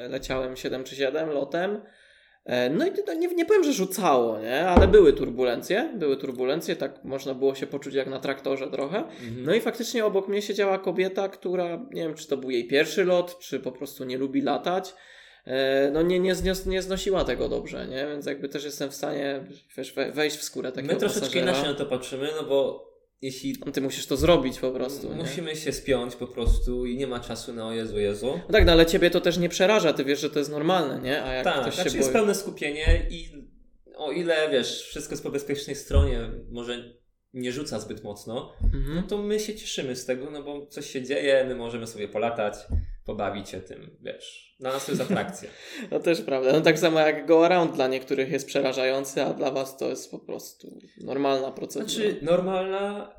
leciałem 737 lotem. E, no i to nie, nie powiem, że rzucało, nie? ale były turbulencje. Były turbulencje, tak można było się poczuć jak na traktorze trochę. Mhm. No i faktycznie obok mnie siedziała kobieta, która nie wiem, czy to był jej pierwszy lot, czy po prostu nie lubi latać. E, No nie, nie, znios, nie znosiła tego dobrze, nie? Więc jakby też jestem w stanie wiesz, we- wejść w skórę takiego My troszeczkę pasażera. inaczej na to patrzymy, no bo jeśli No Ty musisz to zrobić po prostu. Nie? musimy się spiąć po prostu i nie ma czasu na o Jezu, Jezu. No tak, no ale ciebie to też nie przeraża, ty wiesz, że to jest normalne, nie? A jak Tak, ktoś znaczy się jest boi. pełne skupienie i o ile, wiesz, wszystko jest po bezpiecznej stronie, może nie rzuca zbyt mocno, no Mhm. to my się cieszymy z tego, no bo coś się dzieje, my możemy sobie polatać, pobawić się tym, wiesz. Dla nas to jest atrakcja. *laughs* No też prawda. No tak samo jak go around dla niektórych jest przerażający, a dla was to jest po prostu normalna procedura. Znaczy normalna,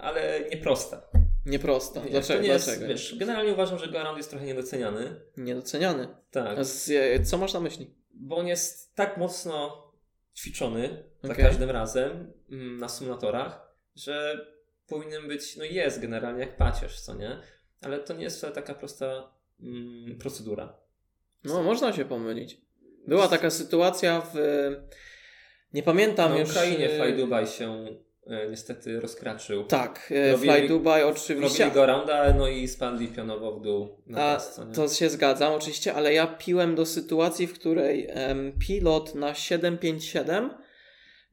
ale nieprosta. Nieprosta. Dlaczego? nie jest, Dlaczego? wiesz, generalnie uważam, że go around jest trochę niedoceniany. Niedoceniany. Tak. Z, co masz na myśli? bo on jest tak mocno ćwiczony za Okej. każdym razem mm, na symulatorach, że powinien być, no jest generalnie jak pacierz, co nie? Ale to nie jest wcale taka prosta mm, procedura. No, można się pomylić. Była taka sytuacja w. Nie pamiętam Na już. Ukrainie e, Fly Dubai się e, niestety rozkraczył. Tak, e, Robili- Fly Dubai oczywiście. Robili go rounda, no i spadli pionowo w dół na A, to się zgadzam oczywiście, ale ja piłem do sytuacji, w której em, pilot na 757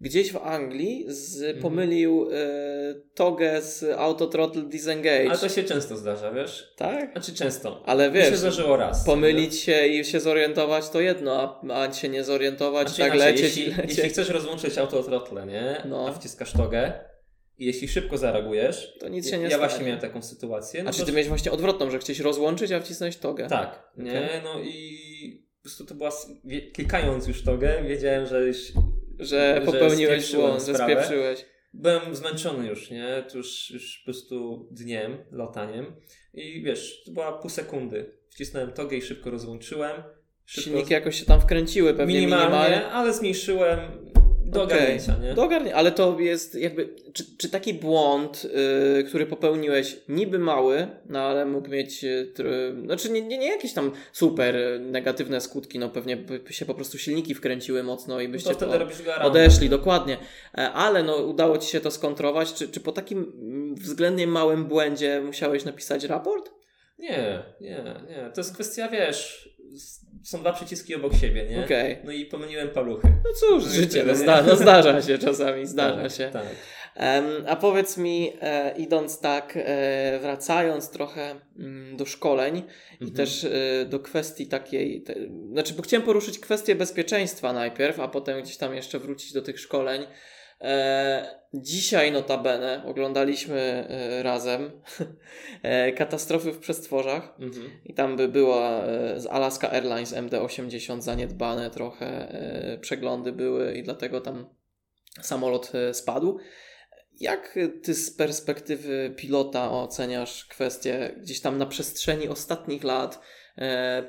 gdzieś w Anglii z, Mhm. pomylił e, togę z Auto Throttle Disengage. Ale to się często zdarza, wiesz? Tak? Znaczy często. Ale Mi się wiesz, zdarzyło raz. pomylić się i się zorientować to jedno, a, a się nie zorientować, Znaczy, tak inaczej, lecieć jeśli, i lecieć. jeśli chcesz rozłączyć autothrottle, nie? No. A wciskasz togę i jeśli szybko zareagujesz, To nic się nie ja stanie. właśnie miałem taką sytuację. No A czy ty miałeś właśnie odwrotną, że chciałeś rozłączyć, a wcisnąć togę? Tak, nie? Okej. No i po prostu to była, klikając już togę, wiedziałem, że już Że popełniłeś spieprzyłem błąd, że spieprzyłeś. Byłem zmęczony już, nie? To już, już po prostu dniem, lataniem i wiesz, to była pół sekundy. Wcisnąłem togę i szybko rozłączyłem. Szybko Silniki jakoś się tam wkręciły pewnie minimalnie, minimalnie. ale zmniejszyłem do ogarnięcia, nie? Do ogarnięcia, ale to jest jakby, czy, czy taki błąd, yy, który popełniłeś, niby mały, no ale mógł mieć, yy, znaczy nie, nie, nie jakieś tam super negatywne skutki, no pewnie by się po prostu silniki wkręciły mocno i No byście to odeszli, dokładnie. E, Ale no udało Ci się to skontrować, czy, czy po takim mm, względnie małym błędzie musiałeś napisać raport? Nie, nie, nie. To jest kwestia, wiesz, są dwa przyciski obok siebie, nie? Okej. No i pomyliłem paluchy. No cóż, No życie, no, zda, no zdarza się czasami, *laughs* zdarza tak, się. Tak. Em, a powiedz mi, e, idąc tak, e, wracając trochę mm, do szkoleń i Mhm. też e, do kwestii takiej, te, znaczy, bo chciałem poruszyć kwestię bezpieczeństwa najpierw, a potem gdzieś tam jeszcze wrócić do tych szkoleń. E, dzisiaj notabene oglądaliśmy e, razem *laughs* e, katastrofy w przestworzach. Mhm. I tam by była e, z Alaska Airlines MD-80 zaniedbane trochę, przeglądy były i dlatego tam samolot spadł. Jak ty z perspektywy pilota oceniasz kwestię gdzieś tam na przestrzeni ostatnich lat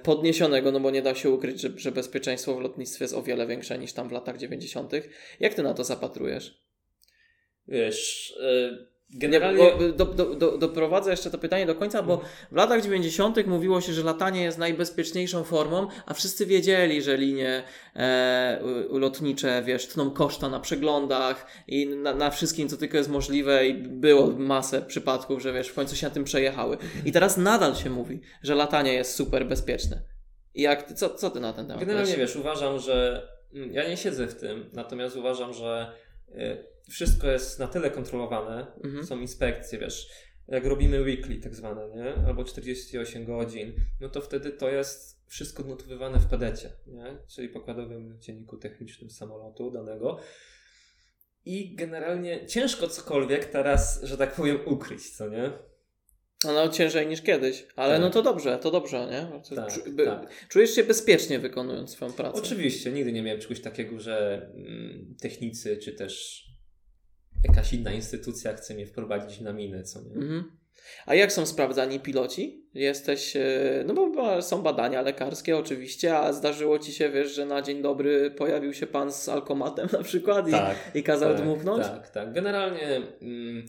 podniesionego, no bo nie da się ukryć, że, że bezpieczeństwo w lotnictwie jest o wiele większe niż tam w latach 90. Jak ty na to zapatrujesz? Wiesz, e, Generalnie... do, do, do, doprowadzę jeszcze to pytanie do końca, bo w latach 90. mówiło się, że latanie jest najbezpieczniejszą formą, a wszyscy wiedzieli, że linie e, lotnicze, wiesz, tną koszta na przeglądach i na, na wszystkim, co tylko jest możliwe i było masę przypadków, że wiesz, w końcu się na tym przejechały. I teraz nadal się mówi, że latanie jest super bezpieczne. I jak ty, co, co ty na ten temat Generalnie wiesz, uważam, że mm, ja nie siedzę w tym, natomiast uważam, że y, wszystko jest na tyle kontrolowane, Mhm. są inspekcje, wiesz, jak robimy weekly tak zwane, nie? Albo 48 godzin, no to wtedy to jest wszystko odnotowywane w pedecie, nie? Czyli pokładowym dzienniku technicznym samolotu danego. I generalnie ciężko cokolwiek teraz, że tak powiem, ukryć, co nie? No, ciężej niż kiedyś, ale Tak. no to dobrze, to dobrze, nie? To, Tak, czu- by- tak. Czujesz się bezpiecznie wykonując swoją pracę. Oczywiście, nigdy nie miałem czegoś takiego, że mm, technicy czy też jakaś inna instytucja chce mnie wprowadzić na minę, co nie? Mhm. A jak są sprawdzani piloci? Jesteś, e, no bo są badania lekarskie oczywiście, a zdarzyło ci się, wiesz, że na dzień dobry pojawił się pan z alkomatem na przykład i, Tak, i kazał tak, dmuchnąć? Tak, tak. Generalnie mm,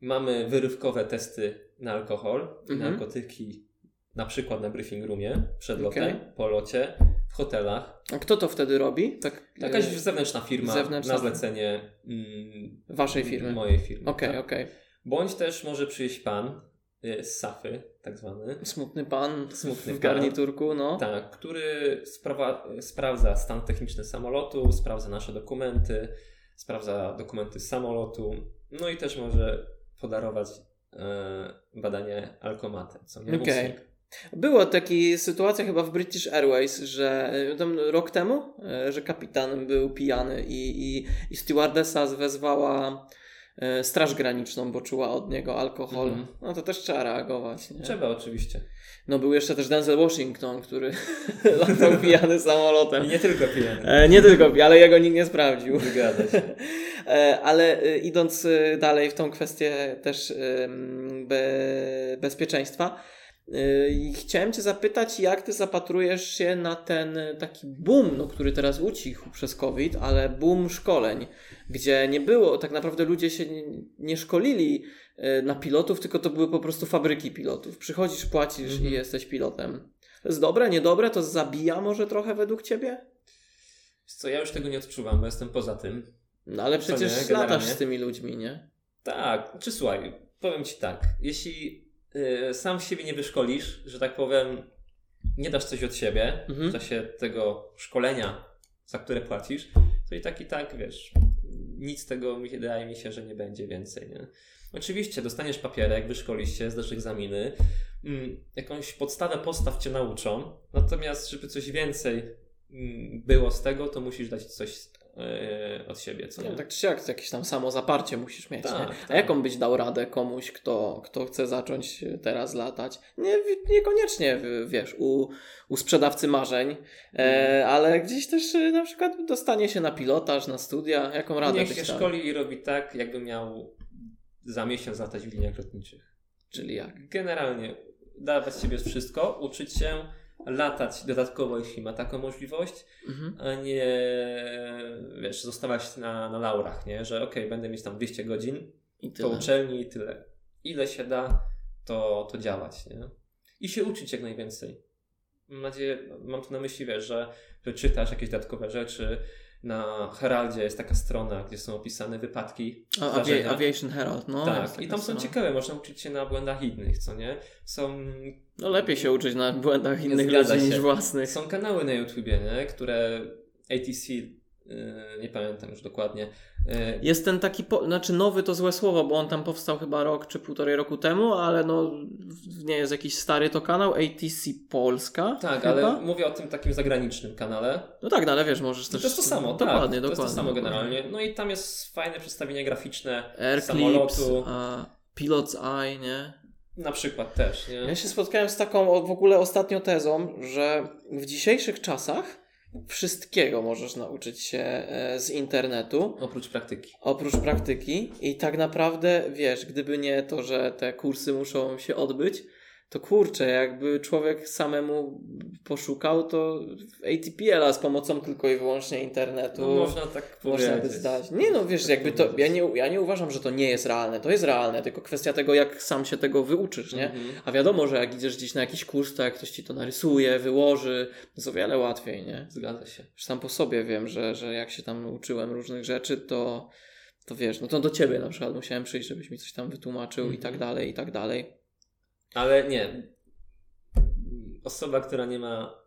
mamy wyrywkowe testy na alkohol i Mhm. narkotyki, na przykład na briefing roomie, przed lotem, Okej. po locie, w hotelach. A kto to wtedy robi? Tak, Jakaś e, zewnętrzna firma zewnętrzna na zlecenie mm, waszej firmy? Mojej firmy. Okej, tak. okej. Bądź też może przyjść pan y, z Safy, tak zwany, Smutny pan Smutny w pan. garniturku, no. tak, który sprawa, sprawdza stan techniczny samolotu, sprawdza nasze dokumenty, sprawdza dokumenty samolotu, no i też może podarować e, badanie alkomatem, co nie? Mocnik. Była taka sytuacja chyba w British Airways, że e, tam rok temu, e, że kapitan był pijany i, i, i stewardessa wezwała e, straż graniczną, bo czuła od niego alkohol. Mhm. No to też trzeba reagować. Nie? Trzeba oczywiście. No był jeszcze też Denzel Washington, który *laughs* latał pijany samolotem. I nie tylko pijany. E, nie tylko, ale jego nikt nie sprawdził. Zgadza się. *laughs* E, Ale e, idąc dalej w tą kwestię też bezpieczeństwa, i chciałem Cię zapytać, jak Ty zapatrujesz się na ten taki boom, no, który teraz ucichł przez COVID, ale boom szkoleń, gdzie nie było, tak naprawdę ludzie się nie, szkolili e, na pilotów, tylko to były po prostu fabryki pilotów. Przychodzisz, płacisz Mhm. i jesteś pilotem. To jest dobre, niedobre? To zabija może trochę według Ciebie? Co ja już tego nie odczuwam, bo jestem poza tym. No ale przecież nie, latasz z tymi ludźmi, nie? Tak, czy słuchaj, powiem Ci tak, jeśli y, sam siebie nie wyszkolisz, że tak powiem, nie dasz coś od siebie Mhm. w czasie tego szkolenia, za które płacisz, to i tak i tak, wiesz, nic tego wydaje mi się, że nie będzie więcej. Nie? Oczywiście dostaniesz papierek, wyszkolisz się, zdasz egzaminy, mm, jakąś podstawę postaw cię nauczą, natomiast żeby coś więcej mm, było z tego, to musisz dać coś e, od siebie. Co No, nie? tak czy siak, jakieś tam samozaparcie musisz mieć. Tak, nie? A tak. jaką byś dał radę komuś, kto, kto chce zacząć teraz latać? Nie, niekoniecznie, wiesz, u, u sprzedawcy marzeń, e, ale gdzieś też e, na przykład dostanie się na pilotaż, na studia. Jaką radę Niech byś się dał? szkoli i robi tak, jakby miał za miesiąc latać w liniach lotniczych. Czyli jak? Generalnie dawać siebie wszystko, uczyć się, latać dodatkowo, jeśli ma taką możliwość, Mhm. a nie wiesz, zostawać na, na laurach, nie? Że okej, będę mieć tam 200 godzin, I to tyle. uczelni i tyle. Ile się da, to, to działać, nie? I się uczyć jak najwięcej. Mam nadzieję, mam tu na myśli, wiesz, że, że czytasz jakieś dodatkowe rzeczy. Na Heraldzie jest taka strona, gdzie są opisane wypadki. A. Avi- Aviation Herald, no. tak, i tam są strona. ciekawe, można uczyć się na błędach innych, co nie? Są, No lepiej się uczyć na błędach innych ludzi niż własnych. są kanały na YouTubie, nie? Które ATC, nie pamiętam już dokładnie, yy, Jest ten taki, po, znaczy nowy to złe słowo, bo on tam powstał chyba rok czy półtorej roku temu, ale no nie jest jakiś stary to kanał, ATC Polska tak, chyba? ale mówię o tym takim zagranicznym kanale. No tak, no ale wiesz, możesz To też... jest to samo, dokładnie, tak. dokładnie. To jest to samo dokładnie. generalnie. No i tam jest fajne przedstawienie graficzne Airclips, samolotu. a Pilot's Eye, nie? Na przykład też, nie? Ja się spotkałem z taką w ogóle ostatnio tezą, że w dzisiejszych czasach wszystkiego możesz nauczyć się e, z internetu. Oprócz praktyki. Oprócz praktyki i tak naprawdę, wiesz, gdyby nie to, że te kursy muszą się odbyć, to kurczę, jakby człowiek samemu poszukał, to ATPL-a z pomocą tylko i wyłącznie internetu No, można tak można by powiedzieć. zdać. Nie no, wiesz, jakby to, ja powiedzieć. nie, ja nie uważam, że to nie jest realne, to jest realne, tylko kwestia tego, jak sam się tego wyuczysz, nie? Mhm. A wiadomo, że jak idziesz gdzieś na jakiś kurs, to jak ktoś ci to narysuje, wyłoży, to jest o wiele łatwiej, nie? Zgadza się. Już sam po sobie wiem, że, że jak się tam uczyłem różnych rzeczy, to, to wiesz, no to do ciebie na przykład musiałem przyjść, żebyś mi coś tam wytłumaczył i tak Mhm. dalej, i tak dalej. Ale nie. Osoba, która nie ma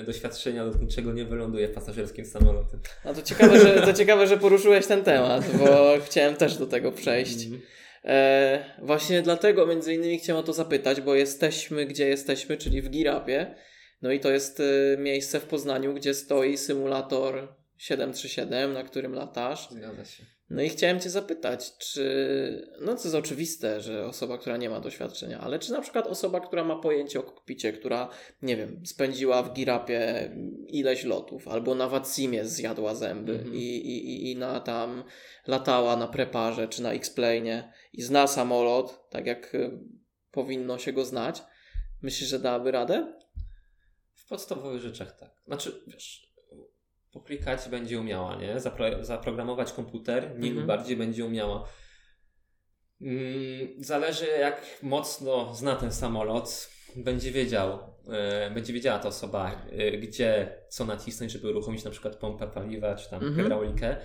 y, doświadczenia lotniczego nie wyląduje pasażerskim samolotem. A to ciekawe, że, to ciekawe, że poruszyłeś ten temat, bo *laughs* chciałem też do tego przejść. Mhm. E, właśnie dlatego między innymi chciałem o to zapytać, bo jesteśmy gdzie jesteśmy, czyli w Girapie. No i to jest e, miejsce w Poznaniu, gdzie stoi symulator 737, na którym latasz. Zgadza się. No i chciałem Cię zapytać, czy, no to jest oczywiste, że osoba, która nie ma doświadczenia, ale czy na przykład osoba, która ma pojęcie o kokpicie, która, nie wiem, spędziła w Girapie ileś lotów, albo na Watsimie zjadła zęby Mhm. i, i, i- i na tam latała na preparze czy na X-Plane i zna samolot, tak jak y, powinno się go znać, myślisz, że dałaby radę? W podstawowych rzeczach tak. Znaczy, wiesz, poklikać będzie umiała, nie? Zapro zaprogramować komputer, nim Mhm. bardziej będzie umiała. Mm, zależy jak mocno zna ten samolot, będzie wiedział, e, będzie wiedziała ta osoba, e, gdzie, co nacisnąć, żeby uruchomić na przykład pompę paliwa, czy tam Mhm. hydraulikę.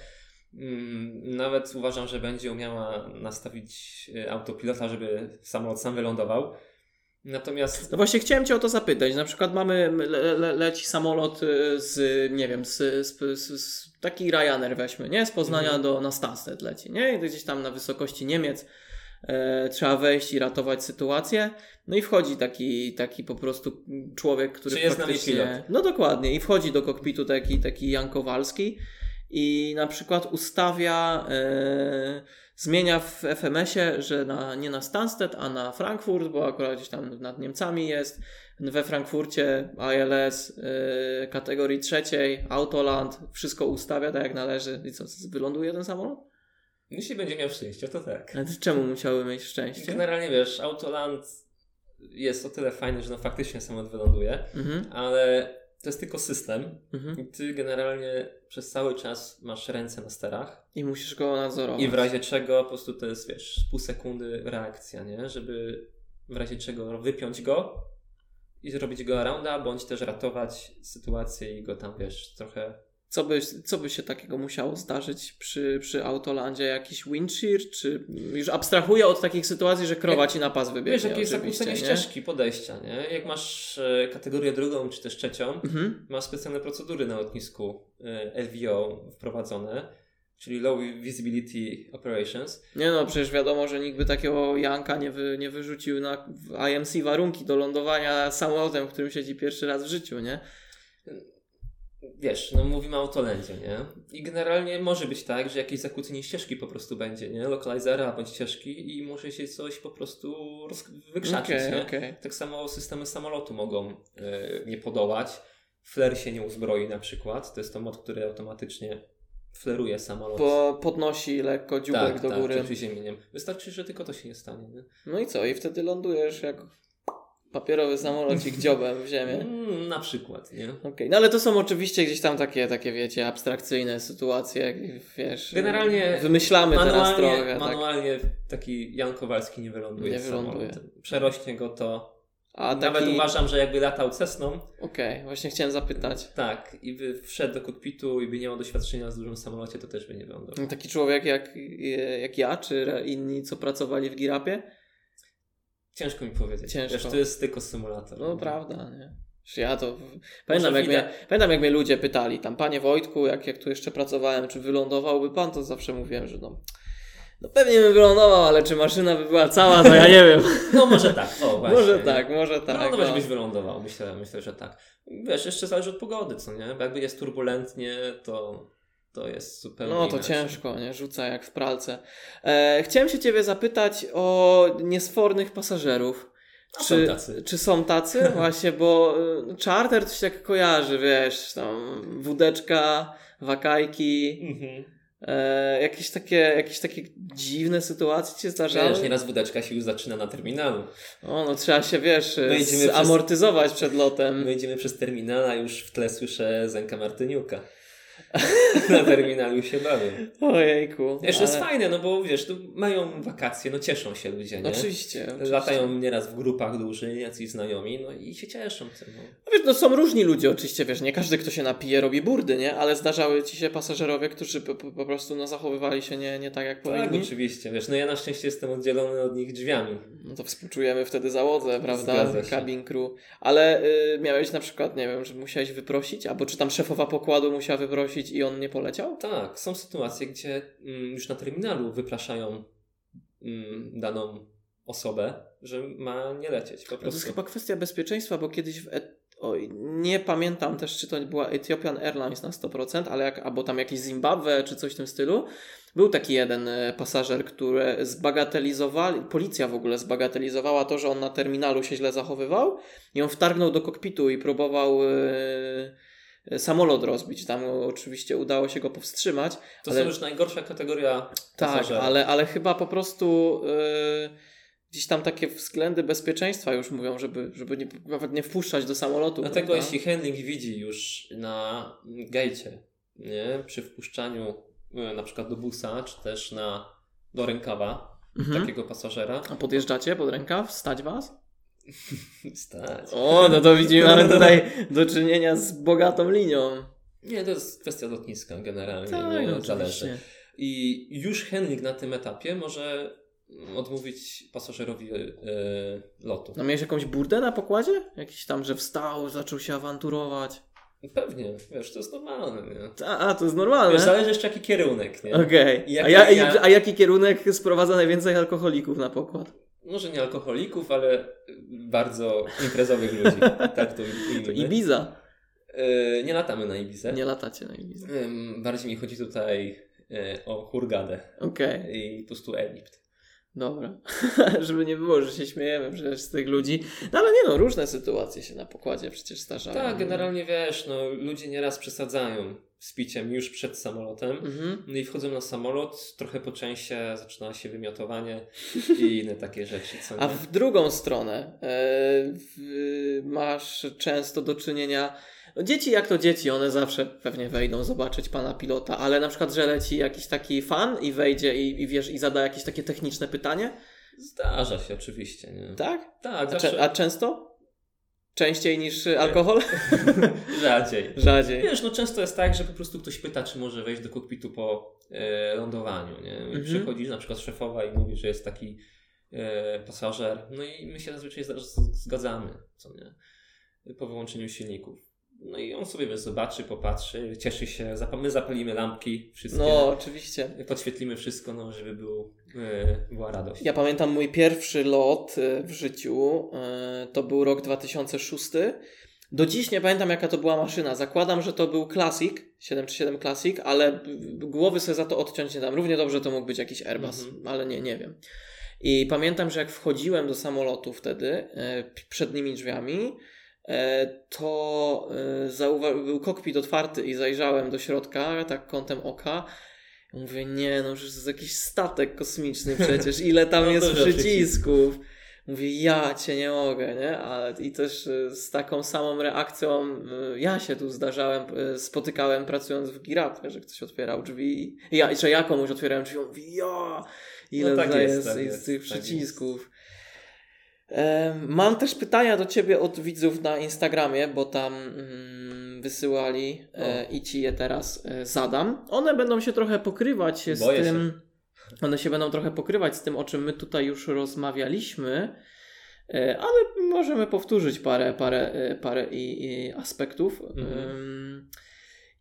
Mm, Nawet uważam, że będzie umiała nastawić e, autopilota, żeby samolot sam wylądował. Natomiast No właśnie chciałem Cię o to zapytać. Na przykład mamy, le, le, leci samolot y, z, nie wiem, z, z, z, z taki Ryanair weźmy, nie? Z Poznania Mhm. do, na Stansted leci, nie? I gdzieś tam na wysokości Niemiec e, trzeba wejść i ratować sytuację. No i wchodzi taki, taki po prostu człowiek, który Czy jest nami faktycznie... pilot? No dokładnie. I wchodzi do kokpitu taki, taki Jan Kowalski i na przykład ustawia... E, zmienia w FMS-ie, że na, nie na Stansted, a na Frankfurt, bo akurat gdzieś tam nad Niemcami jest. We Frankfurcie ILS yy, kategorii trzeciej, Autoland, wszystko ustawia tak jak należy. I co, wyląduje ten samolot? jeśli będzie miał szczęście, to tak. Ale czemu musiały mieć szczęście? Generalnie wiesz, Autoland jest o tyle fajny, że no faktycznie samolot wyląduje, Mhm, ale to jest tylko system mhm. i ty generalnie przez cały czas masz ręce na sterach I musisz go nadzorować. i w razie czego po prostu to jest, wiesz, pół sekundy reakcja, nie? Żeby w razie czego wypiąć go i zrobić go rounda, bądź też ratować sytuację i go tam, wiesz, trochę Co by, co by się takiego musiało zdarzyć przy, przy Autolandzie? Jakiś windshear? Czy już abstrahuję od takich sytuacji, że krowa ci na pas wybiegnie Wiesz, jakie jest zakłócenie nie? ścieżki podejścia, nie? Jak masz e, kategorię drugą czy też trzecią, Mhm. ma specjalne procedury na lotnisku e, LVO wprowadzone. czyli Low Visibility Operations. Nie no, przecież wiadomo, że nikt by takiego Janka nie, wy, nie wyrzucił na IMC warunki do lądowania samolotem, w którym siedzi pierwszy raz w życiu, nie? Wiesz, no mówimy o autolendzie, nie? I generalnie może być tak, że jakieś zakłócenie ścieżki po prostu będzie, nie? Lokalizera bądź ścieżki i może się coś po prostu wykrzaczyć, Okej, nie? okej. Tak samo systemy samolotu mogą e, nie podołać. Flare się nie uzbroi na przykład. To jest to mod, który automatycznie fleruje samolot. Bo podnosi lekko dziubek tak, do tak, góry. przed przyziemieniem. Wystarczy, że tylko to się nie stanie, nie? No i co? I wtedy lądujesz jak papierowy samolocik *laughs* dziobem w ziemię. Mm, na przykład, nie? Okej, no ale to są oczywiście gdzieś tam takie, takie wiecie, abstrakcyjne sytuacje, wiesz. Generalnie Wymyślamy teraz Manualnie, trochę. Tak. manualnie taki Jan Kowalski nie wyląduje Nie wyląduje. Przerośnie go to. A Nawet taki... uważam, że jakby latał Cessną, Okej, właśnie chciałem zapytać. tak, i by wszedł do kokpitu i by nie miał doświadczenia z dużym samolocie, to też by nie wylądował. Taki człowiek jak, jak ja, czy inni, co pracowali w Girapie? Ciężko mi powiedzieć. Ciężko. Wiesz, to jest tylko symulator. No prawda, nie? Ja to. Pamiętam jak, widać- mnie, pamiętam, jak mnie ludzie pytali, tam, panie Wojtku, jak, jak tu jeszcze pracowałem, czy wylądowałby pan, to zawsze mówiłem, że no. No pewnie bym wylądował, ale czy maszyna by była cała, to ja nie wiem. *laughs* No może tak, o właśnie. może tak, może tak. Wylądować no. byś wylądował, myślę, myślę, że tak. Wiesz, jeszcze zależy od pogody, co nie? Bo jakby jest turbulentnie, to, to jest zupełnie No to inaczej. ciężko, nie? Rzuca jak w pralce. E, chciałem się ciebie zapytać o niesfornych pasażerów. A Czy, są tacy. czy są tacy? *laughs* Właśnie, bo y, charter to się tak kojarzy, wiesz, tam wódeczka, wakajki, Mhm. e, jakieś, takie, jakieś takie dziwne sytuacje się zdarzały? Wiesz, nieraz wódeczka się już zaczyna na terminalu. O, no trzeba się, wiesz, amortyzować przed lotem. My idziemy przez terminal, a już w tle słyszę Zenka Martyniuka. *laughs* Na terminalu się bawię. Ojejku. Wiesz, to jest ale- fajne, no bo wiesz, tu mają wakacje, no cieszą się ludzie, nie? Oczywiście, oczywiście. Latają nieraz w grupach dużych, jacyś znajomi, no i się cieszą tym. No. No Wiesz, no są różni ludzie oczywiście, wiesz, nie każdy, kto się napije, robi burdy, nie? Ale zdarzały ci się pasażerowie, którzy po, po, prostu no, zachowywali się nie, nie tak, jak Tak, powinni. oczywiście, wiesz, no ja na szczęście jestem oddzielony od nich drzwiami. No to współczujemy wtedy załodze, prawda? Cabin crew. Ale y, miałeś na przykład, nie wiem, że musiałeś wyprosić, albo czy tam szefowa pokładu musiała wyprosić i on nie poleciał? Tak, są sytuacje, gdzie mm, już na terminalu wypraszają mm, daną osobę, że ma nie lecieć to jest chyba kwestia bezpieczeństwa, bo kiedyś w... Et- Oj, nie pamiętam też, czy to była Ethiopian Airlines na 100%, ale jak, albo tam jakieś Zimbabwe, czy coś w tym stylu. Był taki jeden e, pasażer, który zbagatelizowali, policja w ogóle zbagatelizowała to, że on na terminalu się źle zachowywał i on wtargnął do kokpitu i próbował e, samolot rozbić. Tam oczywiście udało się go powstrzymać. To ale- są już najgorsza kategoria Tak, ale, ale chyba po prostu yy, gdzieś tam takie względy bezpieczeństwa już mówią, żeby, żeby nie, nawet nie wpuszczać do samolotu. Dlatego prawda? jeśli handling widzi już na gejcie, nie, przy wpuszczaniu e, na przykład do busa, czy też na, do rękawa Mhm. takiego pasażera, A podjeżdżacie pod rękaw? Stać was? *laughs* stać. O, no to widzimy, mamy *laughs* tutaj do czynienia z bogatą linią. Nie, to jest kwestia lotniska generalnie, Tak, nie no, zależy. I już handling na tym etapie może odmówić pasażerowi e, lotu. No miałeś jakąś burdę na pokładzie? Jakiś tam, że wstał, zaczął się awanturować. Pewnie, wiesz, to jest normalne, nie? A, a to jest normalne. Wiesz, zależy jeszcze jaki kierunek, nie? Okej. Jak A, ja, ja- a jaki kierunek sprowadza najwięcej alkoholików na pokład? Może nie alkoholików, ale bardzo imprezowych ludzi. *laughs* tak to ujmijmy. Ibiza. E, nie latamy na Ibizę. Nie latacie na Ibizę. Bardziej mi chodzi tutaj e, o Hurgadę Okej. i po prostu Egipt. Dobra. *laughs* Żeby nie było, że się śmiejemy przecież z tych ludzi. No ale nie no, różne sytuacje się na pokładzie przecież zdarzają. Tak, generalnie wiesz, no, ludzie nieraz przesadzają z piciem już przed samolotem. Mhm. No i wchodzą na samolot, trochę po częście zaczyna się wymiotowanie i *laughs* inne takie rzeczy? A w drugą stronę e, masz często do czynienia. No dzieci jak to dzieci, one zawsze pewnie wejdą zobaczyć pana pilota, ale na przykład, że leci jakiś taki fan i wejdzie i, i wiesz, i zada jakieś takie techniczne pytanie, Zdarza się oczywiście, nie? tak? Tak, A, zawsze a często? Częściej niż y, alkohol? *laughs* rzadziej. Rzadziej. Wiesz, no często jest tak, że po prostu ktoś pyta, czy może wejść do kokpitu po e, lądowaniu, nie? I Mhm. Przychodzi na przykład szefowa i mówi, że jest taki e, pasażer, no i my się zazwyczaj zgadzamy, co nie? Po wyłączeniu silników. No i on sobie zobaczy, popatrzy, cieszy się, my zapalimy lampki, wszystkie, No, oczywiście. podświetlimy wszystko, no, żeby był, e, była radość. Ja pamiętam mój pierwszy lot e, w życiu. e, To był rok 2006. Do dziś nie pamiętam, jaka to była maszyna. Zakładam, że to był Classic, 737 Classic, ale głowy sobie za to odciąć nie dam. Równie dobrze to mógł być jakiś Airbus, Mhm. ale nie, nie wiem. I pamiętam, że jak wchodziłem do samolotu wtedy, p- przednimi drzwiami, to e, zauwa- był kokpit otwarty i zajrzałem do środka, tak kątem oka. Mówię, nie, no przecież to jest jakiś statek kosmiczny przecież, *laughs* ile tam No jest przycisków. Mówię, ja cię nie mogę, nie? Ale i też y, z taką samą reakcją ja się tu zdarzałem, spotykałem pracując w Girapie, że ktoś otwierał drzwi. Ja, że ja komuś otwierałem drzwi, mówi, ja, ile No tak jest, jest, tak jest tych tak przycisków. Mam też pytania do Ciebie od widzów na Instagramie, bo tam mm, wysyłali e, i Ci je teraz e, zadam. One będą się trochę pokrywać z Boję tym. One się będą trochę pokrywać z tym, o czym my tutaj już rozmawialiśmy, e, ale możemy powtórzyć parę, parę, parę i, i aspektów. Mhm.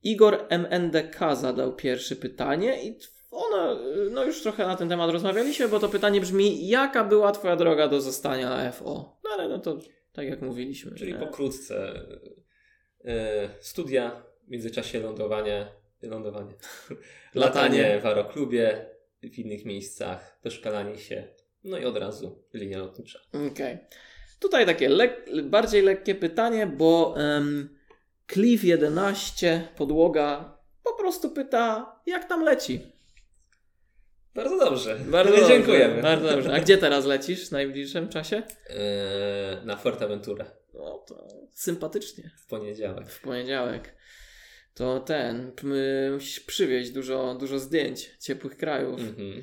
Igor MNDK zadał pierwsze pytanie i ono, no już trochę na ten temat rozmawialiśmy, bo to pytanie brzmi, jaka była Twoja droga do zostania na FO? No ale no to tak jak mówiliśmy. Czyli nie? pokrótce e, studia, w międzyczasie lądowanie, lądowanie, *laughs* Latanie. latanie w aeroklubie, w innych miejscach, doszkalanie się, no i od razu linia lotnicza. Okej. Tutaj takie lek- bardziej lekkie pytanie, bo um, Cliff 11 podłoga po prostu pyta, jak tam leci. Bardzo dobrze. Bardzo dobrze, dziękujemy. Bardzo dobrze. A gdzie teraz lecisz w najbliższym czasie? E, na Fuerteventurę No to sympatycznie. w poniedziałek. W poniedziałek. To ten, musisz przywieźć dużo, dużo zdjęć ciepłych krajów. Mhm.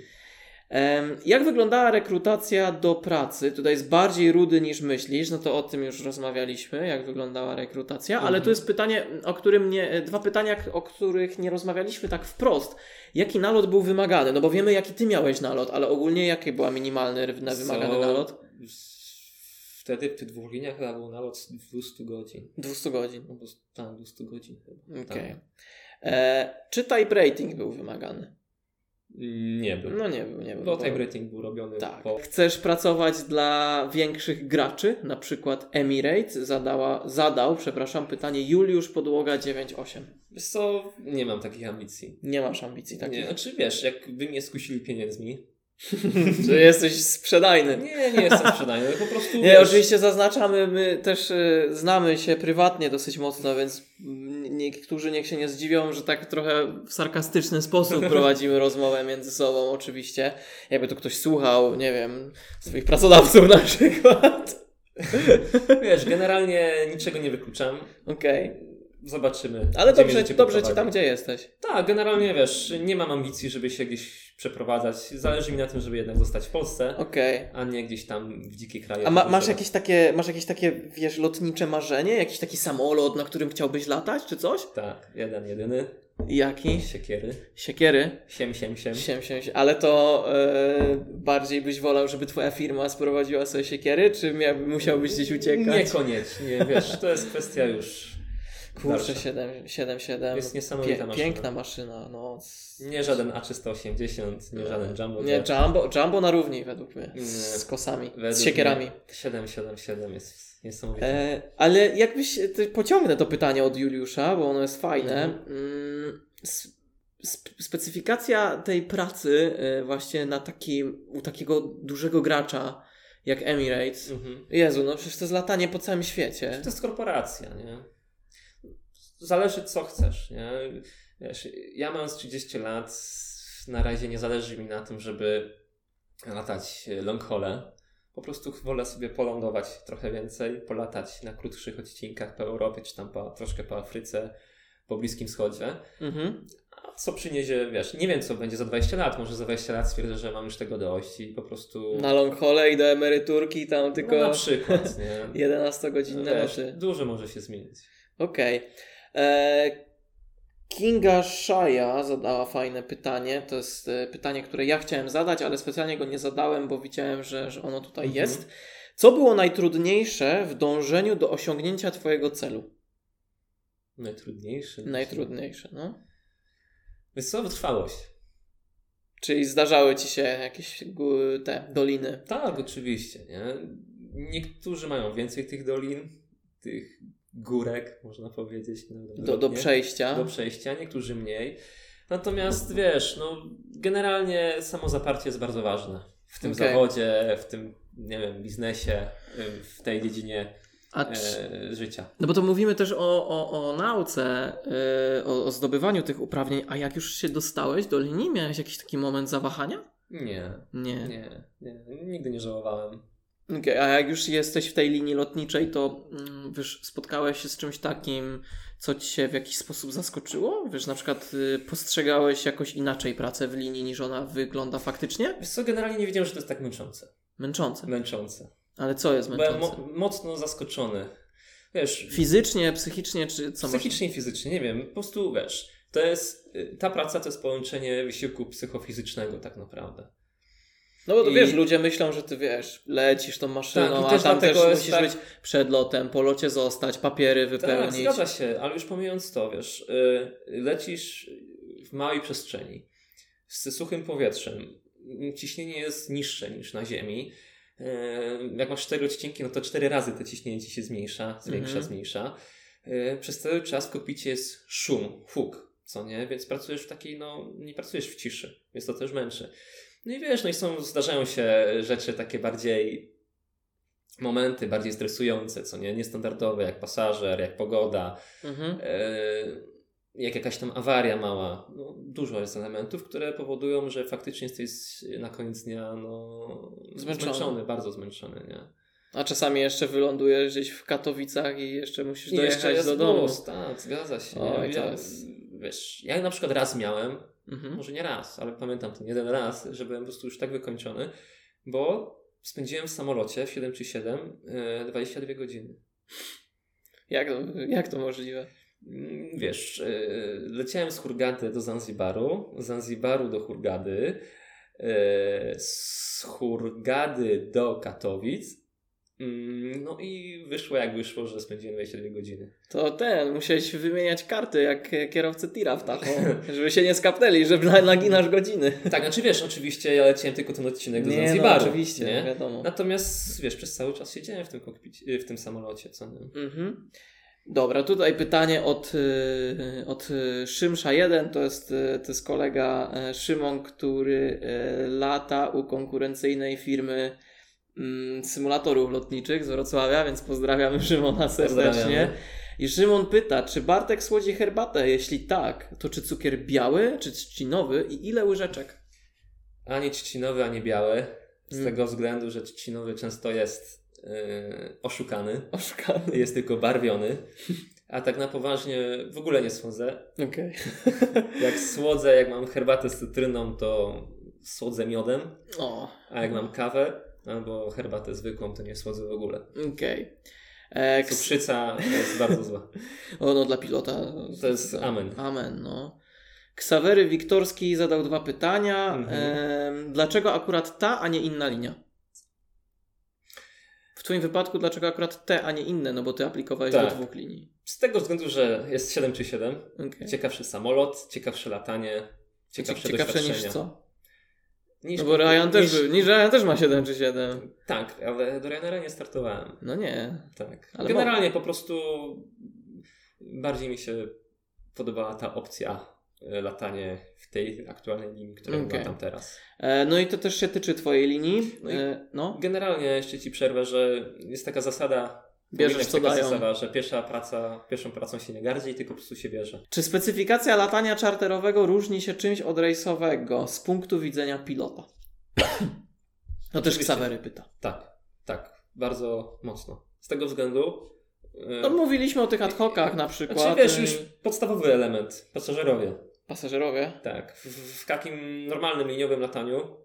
Jak wyglądała rekrutacja do pracy? Tutaj jest bardziej rudy niż myślisz, no to o tym już rozmawialiśmy, jak wyglądała rekrutacja, ale Mhm. tu jest pytanie, o którym nie, dwa pytania, o których nie rozmawialiśmy tak wprost. Jaki nalot był wymagany? No bo wiemy, jaki ty miałeś nalot, ale ogólnie jaki był minimalny, na wymagany nalot? Wtedy w tych dwóch liniach chyba był nalot 200 godzin. 200 godzin. No bo tam 200 godzin chyba. Okej. Tak. E, Czy type rating był wymagany? Nie był. No nie był, nie był. Bo type rating był robiony Tak. po... Chcesz pracować dla większych graczy, na przykład Emirates zadała, zadał, przepraszam, pytanie Juliusz Podłoga 98. Wiesz co, nie mam takich ambicji. Nie masz ambicji Nie, takich. znaczy wiesz, jak by mnie skusili pieniędzmi, *laughs* Że jesteś sprzedajny. nie, nie jestem sprzedajny, po prostu Nie, wiesz, oczywiście zaznaczamy, my też y, znamy się prywatnie dosyć mocno, więc niektórzy niech się nie zdziwią, że tak trochę w sarkastyczny sposób *laughs* prowadzimy rozmowę między sobą, oczywiście. Jakby to ktoś słuchał, nie wiem, swoich pracodawców na przykład. wiesz, generalnie niczego nie wykluczam. Okej. Zobaczymy. Ale dobrze, dobrze ci tam, gdzie jesteś. Tak, generalnie wiesz, nie mam ambicji, żeby się gdzieś przeprowadzać. Zależy mi na tym, żeby jednak zostać w Polsce, Okej. a nie gdzieś tam w dzikie kraje. A ma, masz, jakieś takie, masz jakieś takie, wiesz, lotnicze marzenie? Jakiś taki samolot, na którym chciałbyś latać, czy coś? Tak, jeden, jedyny. Jaki? Siekiery. Siekiery? Siem, siem, siem. Siem, siem, siem. Ale to e, bardziej byś wolał, żeby twoja firma sprowadziła sobie siekiery, czy miałby, musiałbyś gdzieś uciekać? Niekoniecznie, wiesz, to jest kwestia już Kurczę, dalsza. 7, 7, 7. Jest niesamowita maszyna. Piękna maszyna, no. Nie żaden A380, nie żaden Jumbo Nie. Jumbo, Jumbo na równi według mnie. Nie. Z kosami, Według z siekierami. mnie 777 jest niesamowite. E, ale jakbyś, pociągnę to pytanie od Juliusza, bo ono jest fajne. Mhm. Mm, specyfikacja tej pracy e, właśnie na takim, u takiego dużego gracza jak Emirates. Mhm. Jezu, no przecież to jest latanie po całym świecie. To jest korporacja, nie? Zależy co chcesz, nie? Wiesz, ja mam z 30 lat, na razie nie zależy mi na tym, żeby latać long haule. Po prostu wolę sobie polądować trochę więcej, polatać na krótszych odcinkach po Europie, czy tam po, troszkę po Afryce, po Bliskim Wschodzie. Mhm. A co przyniesie, wiesz, nie wiem co będzie za 20 lat, może za 20 lat stwierdzę, że mam już tego dość i po prostu... Na long haule i do emeryturki tam tylko No, na przykład, nie? *laughs* 11-godzinne Wiesz, loty. dużo może się zmienić. Okej. E, Kinga Shaya zadała fajne pytanie. To jest e, pytanie, które ja chciałem zadać, ale specjalnie go nie zadałem, bo widziałem, że, że ono tutaj Mhm. jest. Co było najtrudniejsze w dążeniu do osiągnięcia Twojego celu? Najtrudniejszy. Najtrudniejszy, no. Co, wytrwałość. Czyli zdarzały ci się jakieś te doliny. Tak, oczywiście, nie? Niektórzy mają więcej tych dolin, tych górek, można powiedzieć. no, Do, do przejścia. do przejścia, niektórzy mniej. Natomiast wiesz, no, generalnie samo zaparcie jest bardzo ważne. W tym Okej. zawodzie, w tym, nie wiem, biznesie, w tej dziedzinie czy, e, życia. no bo to mówimy też o, o, o nauce, yy, o, o zdobywaniu tych uprawnień, a jak już się dostałeś do linii, miałeś jakiś taki moment zawahania? Nie, Nie. nie, nie, nigdy nie żałowałem. Okej, a jak już jesteś w tej linii lotniczej, to mm, wiesz, spotkałeś się z czymś takim, co ci się w jakiś sposób zaskoczyło? Wiesz, na przykład y, postrzegałeś jakoś inaczej pracę w linii niż ona wygląda faktycznie? Wiesz co, generalnie nie wiedziałem, że to jest tak męczące. Męczące. Męczące. Ale co jest Byłem męczące? mo- mocno zaskoczony. Wiesz, Fizycznie, psychicznie, czy co psychicznie i fizycznie, nie wiem, po prostu wiesz, to jest, y, ta praca to jest połączenie wysiłku psychofizycznego tak naprawdę. No bo to I- wiesz, ludzie myślą, że ty wiesz, lecisz tą maszyną, Tak, a tam też musisz tak- być przed lotem, po locie zostać, papiery Tak, wypełnić. zgadza się, ale już pomijając to, wiesz, y, lecisz w małej przestrzeni z suchym powietrzem, ciśnienie jest niższe niż na Ziemi. Y, Jak masz cztery odcinki, no to cztery razy to ciśnienie ci się zmniejsza, zwiększa, Mhm. zmniejsza. Y, Przez cały czas w kokpicie jest szum, huk, co nie? Więc pracujesz w takiej, no, nie pracujesz w ciszy, więc to też męczy. No i wiesz, no i są, zdarzają się rzeczy takie bardziej momenty bardziej stresujące, co nie? Niestandardowe, jak pasażer, jak pogoda, Mhm. e, jak jakaś tam awaria mała. No, dużo jest elementów, które powodują, że faktycznie jesteś na koniec dnia no, Zmęczony. bardzo zmęczony, nie? A czasami jeszcze wylądujesz gdzieś w Katowicach i jeszcze musisz dojechać jeszcze do domu. bus, tak, zgadza się. Oj, ja, Wiesz, ja na przykład raz miałem, Mhm. może nie raz, ale pamiętam ten jeden raz, że byłem po prostu już tak wykończony, bo spędziłem w samolocie w 737 e, 22 godziny. Jak, to, jak to możliwe? Mm, Wiesz, yy, leciałem z Hurgady do Zanzibaru, z Zanzibaru do Hurgady, yy, z Hurgady do Katowic. Mm, No i wyszło jak wyszło, że spędziłem 22 godziny. To ten, musiałeś wymieniać karty jak kierowcy tira w Tacho, *laughs* żeby się nie skapnęli, że na- naginasz godziny. Tak, znaczy wiesz, oczywiście ja leciałem tylko ten odcinek do Nie, no oczywiście, nie? wiadomo. Natomiast wiesz, przez cały czas siedziałem w tym, kokpicie, w tym samolocie, co nie? Mhm. Dobra, tutaj pytanie od, y, od Szymsza 1, to jest, y, to jest kolega y, Szymon, który lata u konkurencyjnej firmy symulatorów lotniczych z Wrocławia, więc pozdrawiamy Szymona serdecznie. Pozdrawiamy. I Szymon pyta, czy Bartek słodzi herbatę? Jeśli tak, to czy cukier biały, czy trzcinowy i ile łyżeczek? Ani trzcinowy, ani biały. Z Mm. tego względu, że trzcinowy często jest yy, oszukany. Oszukany. jest tylko barwiony. A tak na poważnie w ogóle nie słodzę. Okej. *laughs* Jak słodzę, jak mam herbatę z cytryną, to słodzę miodem. O, A jak mam kawę albo herbatę zwykłą, to nie słodzę w ogóle. okej. E, ks- Cukrzyca jest bardzo zła. *laughs* O, no dla pilota. To jest amen. Amen, no. Ksawery Wiktorski zadał dwa pytania. Mhm. Em, dlaczego akurat ta, a nie inna linia? W Twoim wypadku, dlaczego akurat te, a nie inne? No bo Ty aplikowałeś Tak. do dwóch linii. Z tego względu, że jest 7 czy 7. Okay. Ciekawszy samolot, ciekawsze latanie, ciekawsze, Ciekawsze niż doświadczenia. co? Niż, No bo Ryan też, niż- niż Ryan też ma 7 czy 7. Tak, ale do Ryanaira nie startowałem. No nie. Tak. Ale Generalnie po prostu bardziej mi się podobała ta opcja e, latanie w tej aktualnej linii, którą latam teraz. E, no i to też się tyczy Twojej linii. No E, no. Generalnie jeszcze Ci przerwę, że jest taka zasada, Bierzesz, co dają. zasada, że pierwsza praca, pierwszą pracą się nie gardzi, tylko po prostu się bierze. Czy specyfikacja latania czarterowego różni się czymś od rejsowego z punktu widzenia pilota? *coughs* No też. Ksawery pyta. Tak, tak, bardzo mocno. Z tego względu e, No mówiliśmy o tych ad hocach na przykład. znaczy, wiesz, y, już podstawowy element, pasażerowie. Pasażerowie. Tak, w, w takim normalnym liniowym lataniu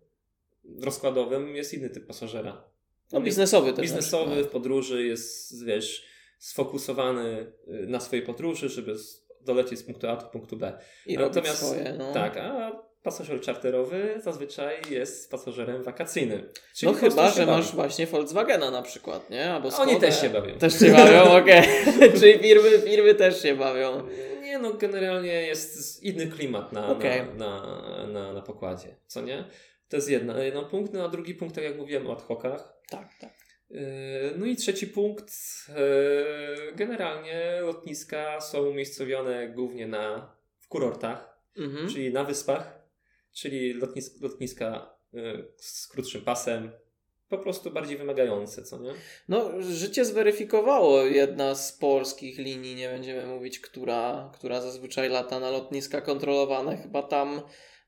rozkładowym jest inny typ pasażera. No biznesowy też. Biznesowy na w podróży jest, wiesz, sfokusowany y, na swojej podróży, żeby dolecieć z punktu A do punktu B. I robić Natomiast swoje. No. tak, a pasażer czarterowy zazwyczaj jest pasażerem wakacyjnym. no chyba, że masz właśnie Volkswagena na przykład, nie? Albo Skodę. Oni też się bawią. Też się bawią, *laughs* okej. Okay. *laughs* Czyli firmy, firmy też się bawią. Nie, no generalnie jest inny klimat na, okay. na, na, na, na, pokładzie, co nie? To jest jedna, jeden punkt. No a drugi punkt, tak jak mówiłem o ad hocach. Tak, tak. Yy, no i trzeci punkt. Yy, generalnie lotniska są umiejscowione głównie na, w kurortach, mhm. czyli na wyspach, czyli lotnis, lotniska yy, z krótszym pasem, po prostu bardziej wymagające, co nie? No, życie zweryfikowało jedna z polskich linii, nie będziemy mówić, która, która zazwyczaj lata na lotniska kontrolowane. Chyba tam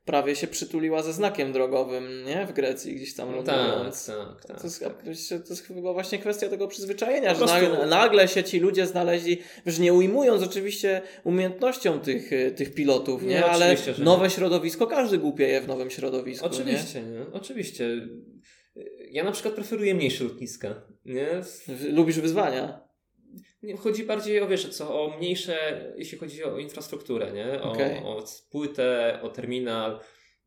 prawie się przytuliła ze znakiem drogowym, nie? W Grecji gdzieś tam no. Tak, tak, tak, to, jest, tak. to jest chyba właśnie kwestia tego przyzwyczajenia, że nagle, nagle się ci ludzie znaleźli, już nie ujmując oczywiście umiejętnością tych, tych pilotów, nie? nie Ale nowe nie. środowisko, każdy głupieje w nowym środowisku, Oczywiście, nie? nie? Oczywiście. Ja na przykład preferuję mniejsze lotniska, nie? Lubisz wyzwania? Chodzi bardziej o, wiesz, co, o mniejsze, jeśli chodzi o infrastrukturę, nie? O, okay. o płytę, o terminal,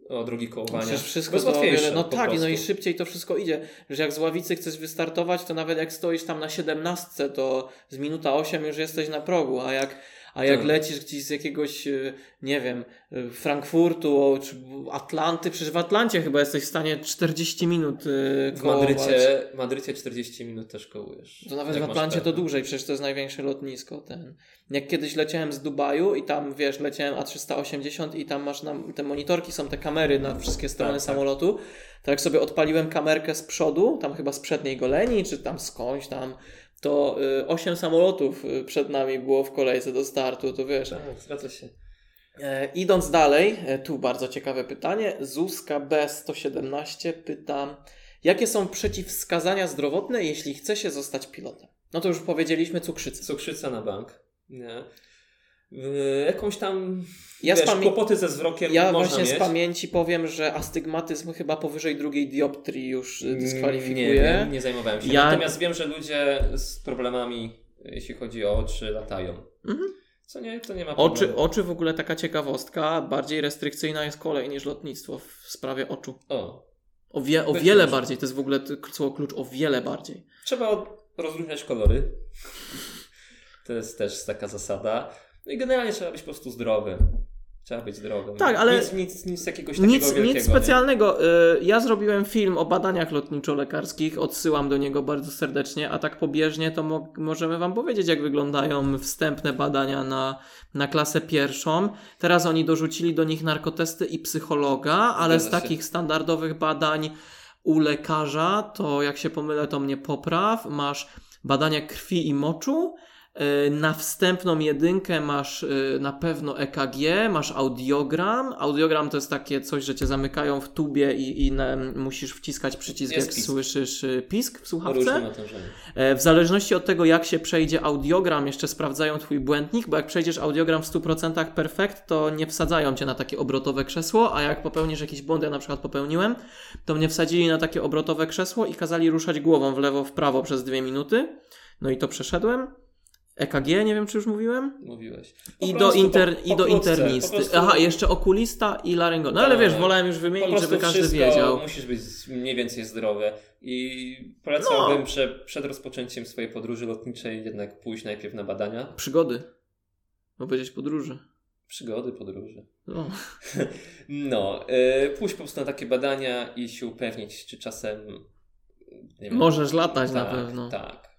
o drogi kołowania. Przecież wszystko jest łatwiejsze. No tak, prostu. no i szybciej to wszystko idzie. Że jak z ławicy chcesz wystartować, to nawet jak stoisz tam na 17, to z minuta 8 już jesteś na progu, a jak a jak tak. lecisz gdzieś z jakiegoś, e, nie wiem, e, Frankfurtu czy Atlanty, przecież w Atlancie chyba jesteś w stanie 40 minut kołować. W Madrycie, Madrycie 40 minut też kołujesz. To nawet w Atlancie to dłużej, przecież to jest największe lotnisko. Ten. Jak kiedyś leciałem z Dubaju i tam, wiesz, leciałem A380 i tam masz, na, te monitorki są te kamery na wszystkie strony tak, tak. samolotu, tak. to jak sobie odpaliłem kamerkę z przodu, tam chyba z przedniej goleni, czy tam skądś tam, to y, 8 samolotów y, przed nami było w kolejce do startu, to wiesz. Tak, zgadza się. E, idąc dalej, e, tu bardzo ciekawe pytanie. Zuska B117 pyta, jakie są przeciwwskazania zdrowotne, jeśli chce się zostać pilotem? No to już powiedzieliśmy cukrzyca. Cukrzyca na bank. Nie jakąś tam ja wiesz, kłopoty ze wzrokiem Ja właśnie mieć. z pamięci powiem, że astygmatyzm chyba powyżej drugiej dioptrii już mm, dyskwalifikuje. Nie, nie, nie zajmowałem się. Ja... Natomiast wiem, że ludzie z problemami, jeśli chodzi o oczy, latają. Mhm. Co nie, to nie ma problemu. Oczy, oczy w ogóle taka ciekawostka, bardziej restrykcyjna jest kolej niż lotnictwo w sprawie oczu. O. O, wie, o wiele bardziej, to jest w ogóle słowo klucz, o wiele bardziej. Trzeba rozróżniać kolory. *laughs* To jest też taka zasada. No i generalnie trzeba być po prostu zdrowym. Trzeba być zdrowym. Tak, ale nic, nic, nic jakiegoś takiego nic, wielkiego, nic specjalnego. Nie? Ja zrobiłem film o badaniach lotniczo-lekarskich, odsyłam do niego bardzo serdecznie, a tak pobieżnie to mo możemy Wam powiedzieć, jak wyglądają wstępne badania na, na klasę pierwszą. Teraz oni dorzucili do nich narkotesty i psychologa, ale Zgadza z takich się. standardowych badań u lekarza, to jak się pomylę, to mnie popraw. Masz badania krwi i moczu, na wstępną jedynkę masz e, na pewno EKG, masz audiogram. Audiogram to jest takie coś, że cię zamykają w tubie i, i na, musisz wciskać przycisk, jest jak pisk. słyszysz e, pisk w słuchawce. W zależności od tego, jak się przejdzie audiogram, jeszcze sprawdzają twój błędnik, bo jak przejdziesz audiogram w 100% perfekt, to nie wsadzają cię na takie obrotowe krzesło, a jak popełnisz jakiś błąd, ja na przykład popełniłem, to mnie wsadzili na takie obrotowe krzesło i kazali ruszać głową w lewo, w prawo przez dwie minuty. No i to przeszedłem. EKG, nie wiem czy już mówiłem? Mówiłeś. I do, inter, po, i do internisty. Prostu... Aha, jeszcze okulista i laryngolog. No ale wiesz, wolałem już wymienić, żeby każdy wiedział. musisz być mniej więcej zdrowy. I polecałbym no. prze, przed rozpoczęciem swojej podróży lotniczej jednak pójść najpierw na badania. Przygody. Bo powiedzieć podróży. Przygody, podróży. No, *laughs* no yy, pójść po prostu na takie badania i się upewnić, czy czasem. Możesz latać tak, na pewno. Tak.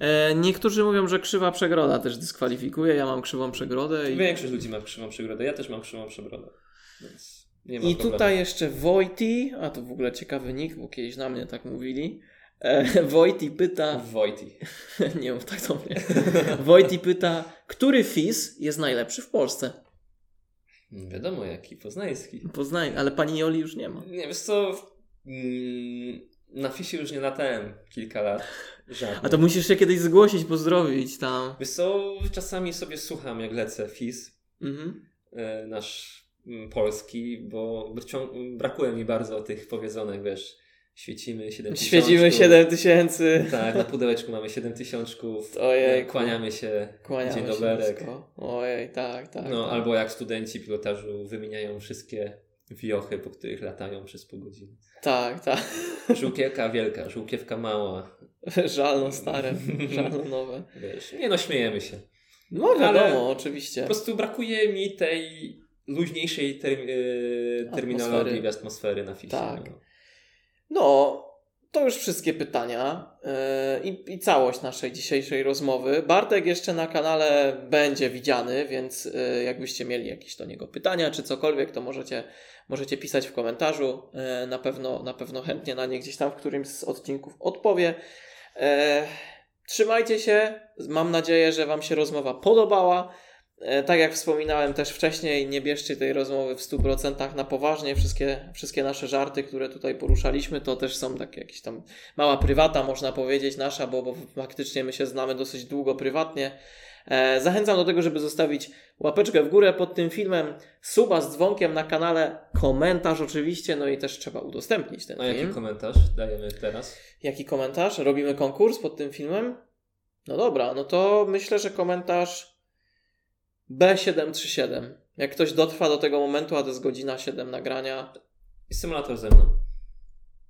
E, niektórzy mówią, że krzywa przegroda też dyskwalifikuje. Ja mam krzywą przegrodę. I... Większość ludzi ma krzywą przegrodę. Ja też mam krzywą przegrodę. Więc nie ma I problemu. tutaj jeszcze Wojti, a to w ogóle ciekawy nick, bo kiedyś na mnie tak mówili. E, Wojti pyta. Wojti. *laughs* nie mów tak do mnie. Wojti pyta, który FIS jest najlepszy w Polsce? Wiadomo jaki, poznański. Poznań, ale pani Joli już nie ma. Nie, wiesz co, mm, na FISie już nie latałem kilka lat. A to musisz się kiedyś zgłosić, pozdrowić tam. Wiesz co, czasami sobie słucham jak lecę FIS, mhm. E, nasz mm, polski, bo brakuje mi bardzo tych powiedzonych, wiesz, świecimy 7 tysięcy. Świecimy 7 tysięcy. Tak, na pudełeczku mamy 7 tysiączków. *laughs* Ojej. Kłaniamy się. Kłaniamy dzień doberek. Ojej, tak, tak. No, tak. albo jak studenci pilotażu wymieniają wszystkie wiochy, po których latają przez pół godziny. Tak, tak. Żółkiewka wielka, żółkiewka mała. Żalno stare, żalno nowe. Wiesz, nie no, śmiejemy się. No wiadomo, oczywiście. Po prostu brakuje mi tej luźniejszej term- e, terminologii Atmosfery. i atmosfery na fisie. Tak. No. No, to już wszystkie pytania yy, i, całość naszej dzisiejszej rozmowy. Bartek jeszcze na kanale będzie widziany, więc yy, jakbyście mieli jakieś do niego pytania czy cokolwiek, to możecie, możecie pisać w komentarzu. Yy, na, pewno, na pewno chętnie na nie gdzieś tam w którymś z odcinków odpowie. Trzymajcie się. Mam nadzieję, że Wam się rozmowa podobała. E, Tak jak wspominałem też wcześniej, nie bierzcie tej rozmowy w 100% na poważnie. Wszystkie, wszystkie nasze żarty, które tutaj poruszaliśmy, to też są takie jakieś tam mała prywata, można powiedzieć, nasza, bo, bo faktycznie my się znamy dosyć długo prywatnie. E, Zachęcam do tego, żeby zostawić łapeczkę w górę pod tym filmem, suba z dzwonkiem na kanale, komentarz oczywiście, no i też trzeba udostępnić ten A jaki film. komentarz dajemy teraz? Jaki komentarz? Robimy konkurs pod tym filmem? No dobra, no to myślę, że komentarz B737. Jak ktoś dotrwa do tego momentu, a to jest godzina 7 nagrania, I symulator ze mną.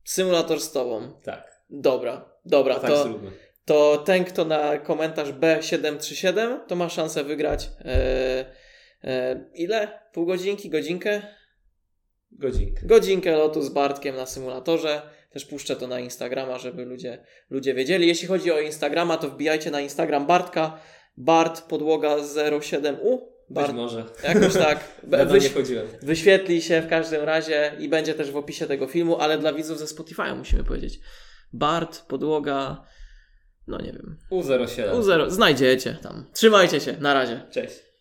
symulator z tobą. Tak. Dobra, dobra, tak to, zróbmy. to ten, kto na komentarz B737, to ma szansę wygrać e, e, ile? Pół godzinki, godzinkę? Godzinkę. godzinkę lotu z Bartkiem na symulatorze. Też puszczę to na Instagrama, żeby ludzie, ludzie wiedzieli. Jeśli chodzi o Instagrama, to wbijajcie na Instagram Bartka. Bart podłoga 07U. Być Bart, może. jakoś tak. Nie Wyś, chodziłem. wyświetli się w każdym razie i będzie też w opisie tego filmu, ale dla widzów ze Spotify'a musimy powiedzieć. Bart, podłoga, no nie wiem. U07. U0, znajdziecie tam. Trzymajcie się, na razie. Cześć.